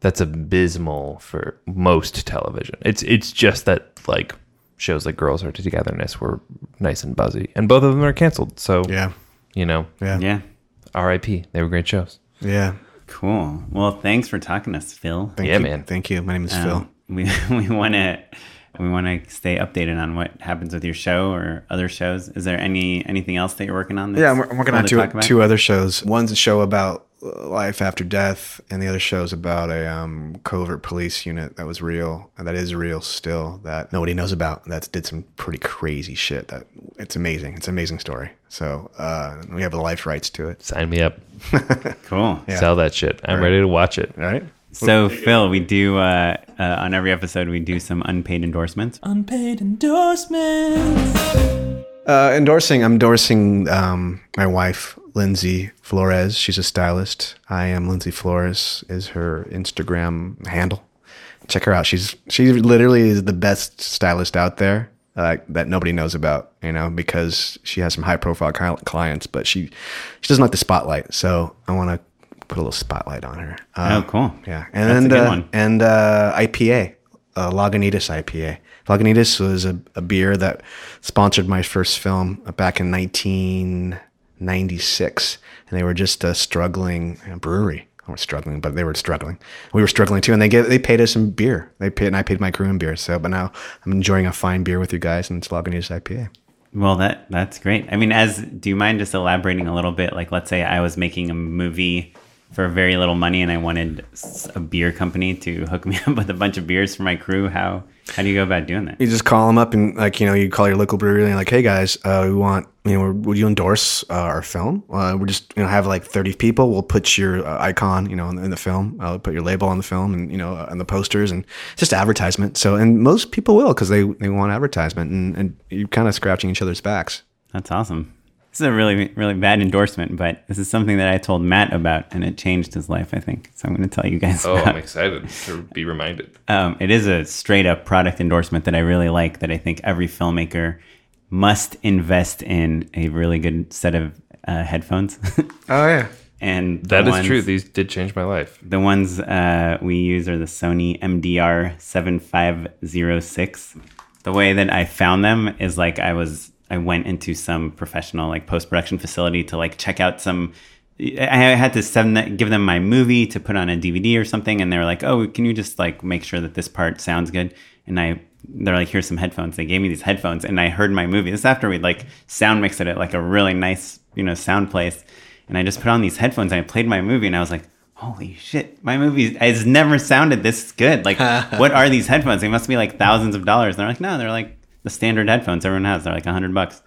that's abysmal for most television. It's it's just that like shows like Girls Are Togetherness were nice and buzzy, and both of them are canceled. So yeah, you know, yeah, yeah. R.I.P. They were great shows. yeah. Cool. Well, thanks for talking to us, Phil. Thank Yeah, you. man. Thank you. My name is Phil. Um, we we want to we want to stay updated on what happens with your show or other shows. Is there any anything else that you're working on? that's Yeah, I'm, I'm working cool on to two talk two other shows. One's a show about life after death, and the other show is about a um, covert police unit that was real and that is real still that nobody knows about. That did some pretty crazy shit. That it's amazing. It's an amazing story. So uh, we have the life rights to it. Sign me up. Cool. Sell that shit. I'm ready to watch it. All right. So Phil, we do uh, uh, on every episode we do some unpaid endorsements. Unpaid endorsements. Uh, endorsing, I'm endorsing um, my wife, Lindsay Flores. She's a stylist. I am Lindsay Flores is her Instagram handle. Check her out. She's she literally is the best stylist out there uh, that nobody knows about. You know, because she has some high profile clients, but she she doesn't like the spotlight. So I want to put a little spotlight on her. Uh, oh, cool. yeah, and uh, and uh, IPA, uh, Lagunitas IPA. Lagunitas was a, a beer that sponsored my first film back in 1996, and they were just a struggling brewery. I was struggling, but they were struggling. We were struggling too, and they gave, they paid us some beer. They paid, and I paid my crew in beer. So, but now I'm enjoying a fine beer with you guys, and it's Lagunitas IPA. Well, that that's great. I mean, as do you mind just elaborating a little bit? Like, let's say I was making a movie for very little money, and I wanted a beer company to hook me up with a bunch of beers for my crew. How how do you go about doing that? You just call them up and like you know you call your local brewery and like, hey guys, uh, we want you know would you endorse uh, our film? Uh, we're just you know have like 30 people. We'll put your uh, icon you know in the, in the film. I'll put your label on the film and you know uh, on the posters and just advertisement. So and most people will because they they want advertisement and, and you're kind of scratching each other's backs. That's awesome. This is a really really bad endorsement, but this is something that I told Matt about, and it changed his life. I think so. I'm going to tell you guys. Oh, about. I'm excited to be reminded. Um, it is a straight up product endorsement that I really like. That I think every filmmaker must invest in a really good set of uh, headphones. Oh yeah. and that is ones- true. These did change my life. The ones uh, we use are the Sony MDR 7506. The way that I found them is like I was I went into some professional like post production facility to like check out some. I had to send that, give them my movie to put on a DVD or something, and they were like, "Oh, can you just like make sure that this part sounds good?" And I, they're like, "Here's some headphones." They gave me these headphones, and I heard my movie. This is after we like sound mixed it at like a really nice, you know, sound place, and I just put on these headphones and I played my movie, and I was like, holy shit, my movie has never sounded this good. Like, what are these headphones? They must be like thousands of dollars. And they're like, no, they're like the standard headphones everyone has. They're like a hundred bucks.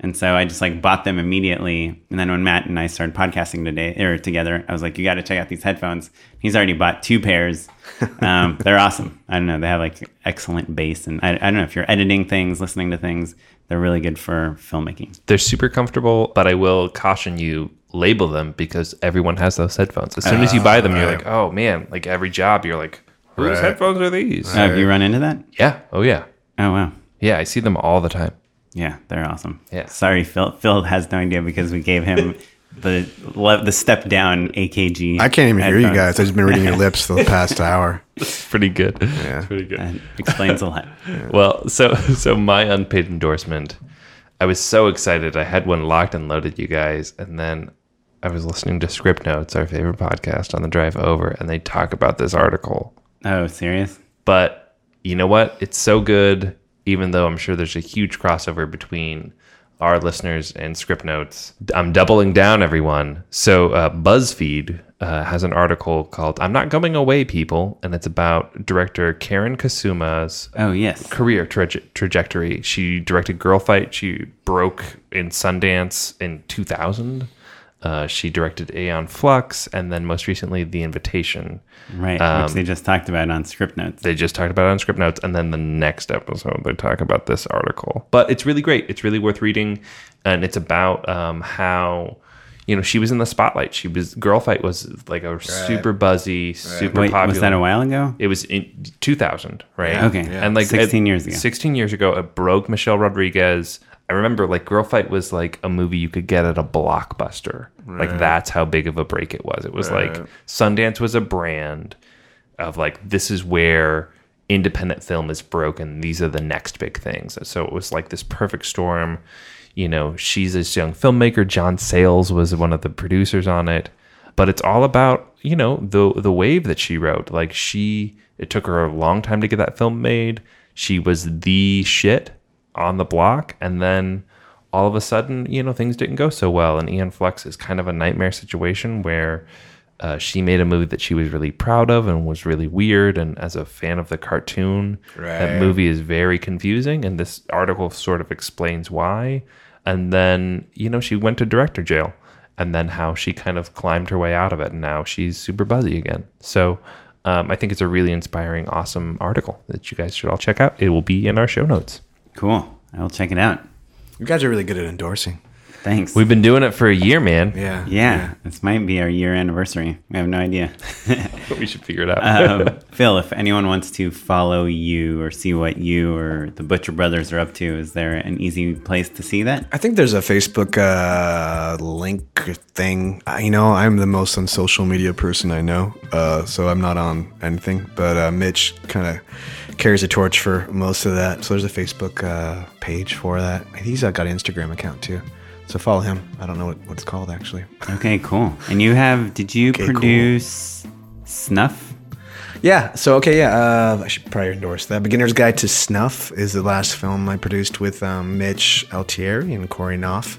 And so I just like bought them immediately. And then when Matt and I started podcasting today or together, I was like, you got to check out these headphones. He's already bought two pairs. Um, they're awesome. I don't know. They have like excellent bass. And I, I don't know if you're editing things, listening to things, they're really good for filmmaking. They're super comfortable, but I will caution you label them because everyone has those headphones. As soon as you buy them, you're like, oh man, like every job, you're like, whose Right. headphones are these? Oh, have you run into that? Yeah. Oh yeah. Oh, wow. Yeah. I see them all the time. Yeah, they're awesome. Yeah. Sorry, Phil. Phil has no idea because we gave him the the step down AKG. I can't even hear you guys. I've just been reading your lips for the past hour. It's pretty good. Yeah. It's pretty good. That explains a lot. Well, so so my unpaid endorsement, I was so excited. I had one locked and loaded, you guys, and then I was listening to Scriptnotes, our favorite podcast, on the drive over, and they talk about this article. Oh, serious? But you know what? It's so good, even though I'm sure there's a huge crossover between our listeners and Scriptnotes. I'm doubling down, everyone. So uh, BuzzFeed uh, has an article called "I'm Not Going Away, People," and it's about director Karyn Kusama's Oh, yes. career traje- trajectory. She directed Girlfight. She broke in Sundance in 2000. Uh, she directed Aeon Flux, and then most recently, The Invitation. Right, Um, which they just talked about on Scriptnotes. They just talked about it on Scriptnotes, and then the next episode they talk about this article. But it's really great. It's really worth reading, and it's about um, how you know she was in the spotlight. She was Girlfight was like a super buzzy, super Wait, popular. was that a while ago? It was in 2000, right? Yeah. Okay. Yeah. And like 16 it- years ago. 16 years ago, it broke Michelle Rodriguez. I remember like Girlfight was like a movie you could get at a blockbuster. Like that's how big of a break it was. It was like Sundance was a brand of like this is where independent film is broken. These are the next big things. So it was like this perfect storm. You know, she's this young filmmaker. John Sayles was one of the producers on it. But it's all about, you know, the the wave that she wrote. Like she it took her a long time to get that film made. She was the shit on the block and then all of a sudden, you know, things didn't go so well. And Aeon Flux is kind of a nightmare situation where uh, she made a movie that she was really proud of and was really weird. And as a fan of the cartoon, Right. that movie is very confusing. And this article sort of explains why. And then, you know, she went to director jail and then how she kind of climbed her way out of it. And now she's super buzzy again. So um, I think it's a really inspiring, awesome article that you guys should all check out. It will be in our show notes. Cool. I will check it out. You guys are really good at endorsing. Thanks. We've been doing it for a year, man. Yeah. yeah, this might be our year anniversary. We have no idea. we should figure it out. um, Phil, if anyone wants to follow you or see what you or the Butcher Brothers are up to, is there an easy place to see that? I think there's a Facebook uh, link thing. Uh, You know, I'm the most on social media person I know, uh, so I'm not on anything. But uh, Mitch kind of carries a torch for most of that. So there's a Facebook uh, page for that. He's got an Instagram account too. So follow him. I don't know what, what it's called actually. Okay, cool. And you have, did you Okay, cool. produce Snuff? Yeah. So okay. Yeah. Uh, I should probably endorse that. Beginner's Guide to Snuff is the last film I produced with um, Mitch Altieri and Corey Knopf.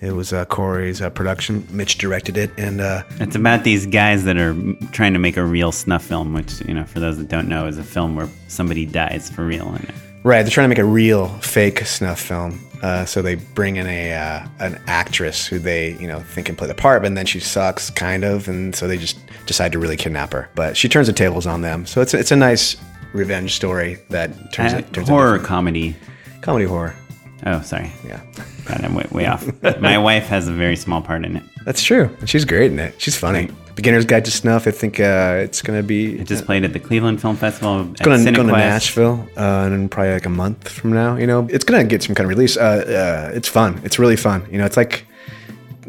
It was uh, Corey's uh, production. Mitch directed it, and uh, It's about these guys that are trying to make a real snuff film, which, you know, for those that don't know, is a film where somebody dies for real in it. Right, they're trying to make a real fake snuff film. Uh, so they bring in a uh, an actress who they you know think can play the part, but then she sucks kind of, and so they just decide to really kidnap her. But she turns the tables on them. So it's it's a nice revenge story that turns Uh, it turns horror comedy. comedy horror. Oh, sorry. Yeah. God, I'm way, way off. My wife has a very small part in it. That's true. She's great in it. She's funny. Beginner's Guide to Snuff. I think uh, it's gonna be It just played at the Cleveland Film Festival. At going to go to Nashville uh, in probably like a month from now. You know, it's gonna get some kind of release. Uh, uh, it's fun. It's really fun. You know, it's like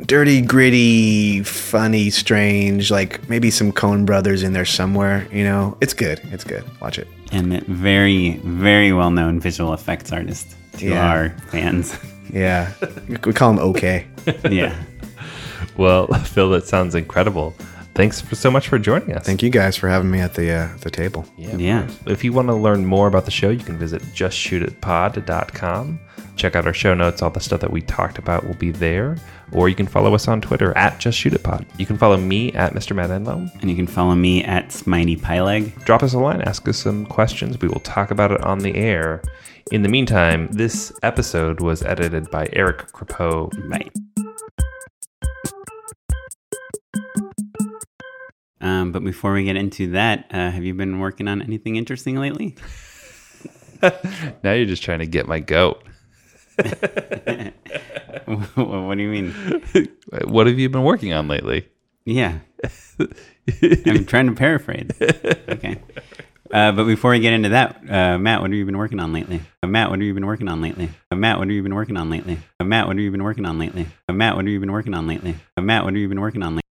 dirty, gritty, funny, strange. Like maybe some Coen Brothers in there somewhere. You know, it's good. It's good. Watch it. and a very, very well known visual effects artist to Yeah. our fans. Yeah, we call him OK. yeah. well, Phil, that sounds incredible. Thanks for, so much for joining us. Thank you guys for having me at the uh, the table. Yeah. Yeah. If you want to learn more about the show, you can visit justshootitpod.com. Check out our show notes. All the stuff that we talked about will be there. Or you can follow us on Twitter at justshootitpod. You can follow me at Mr. Matt Enlow. And you can follow me at Smitey Pyleg. Drop us a line, ask us some questions. We will talk about it on the air. In the meantime, this episode was edited by Eric Crepeau. Bye. Um, but before we get into that, uh, have you been working on anything interesting lately? Now you're just trying to get my goat. what do you mean? What have you been working on lately? Yeah. I'm trying to paraphrase. Okay. Uh, but before we get into that, uh, Matt, what have you been working on lately? Uh, Matt, what have you been working on lately? Uh, Matt, what have you been working on lately? Uh, Matt, what have you been working on lately? Uh, Matt, what have you been working on lately? Matt, what have you been working on lately?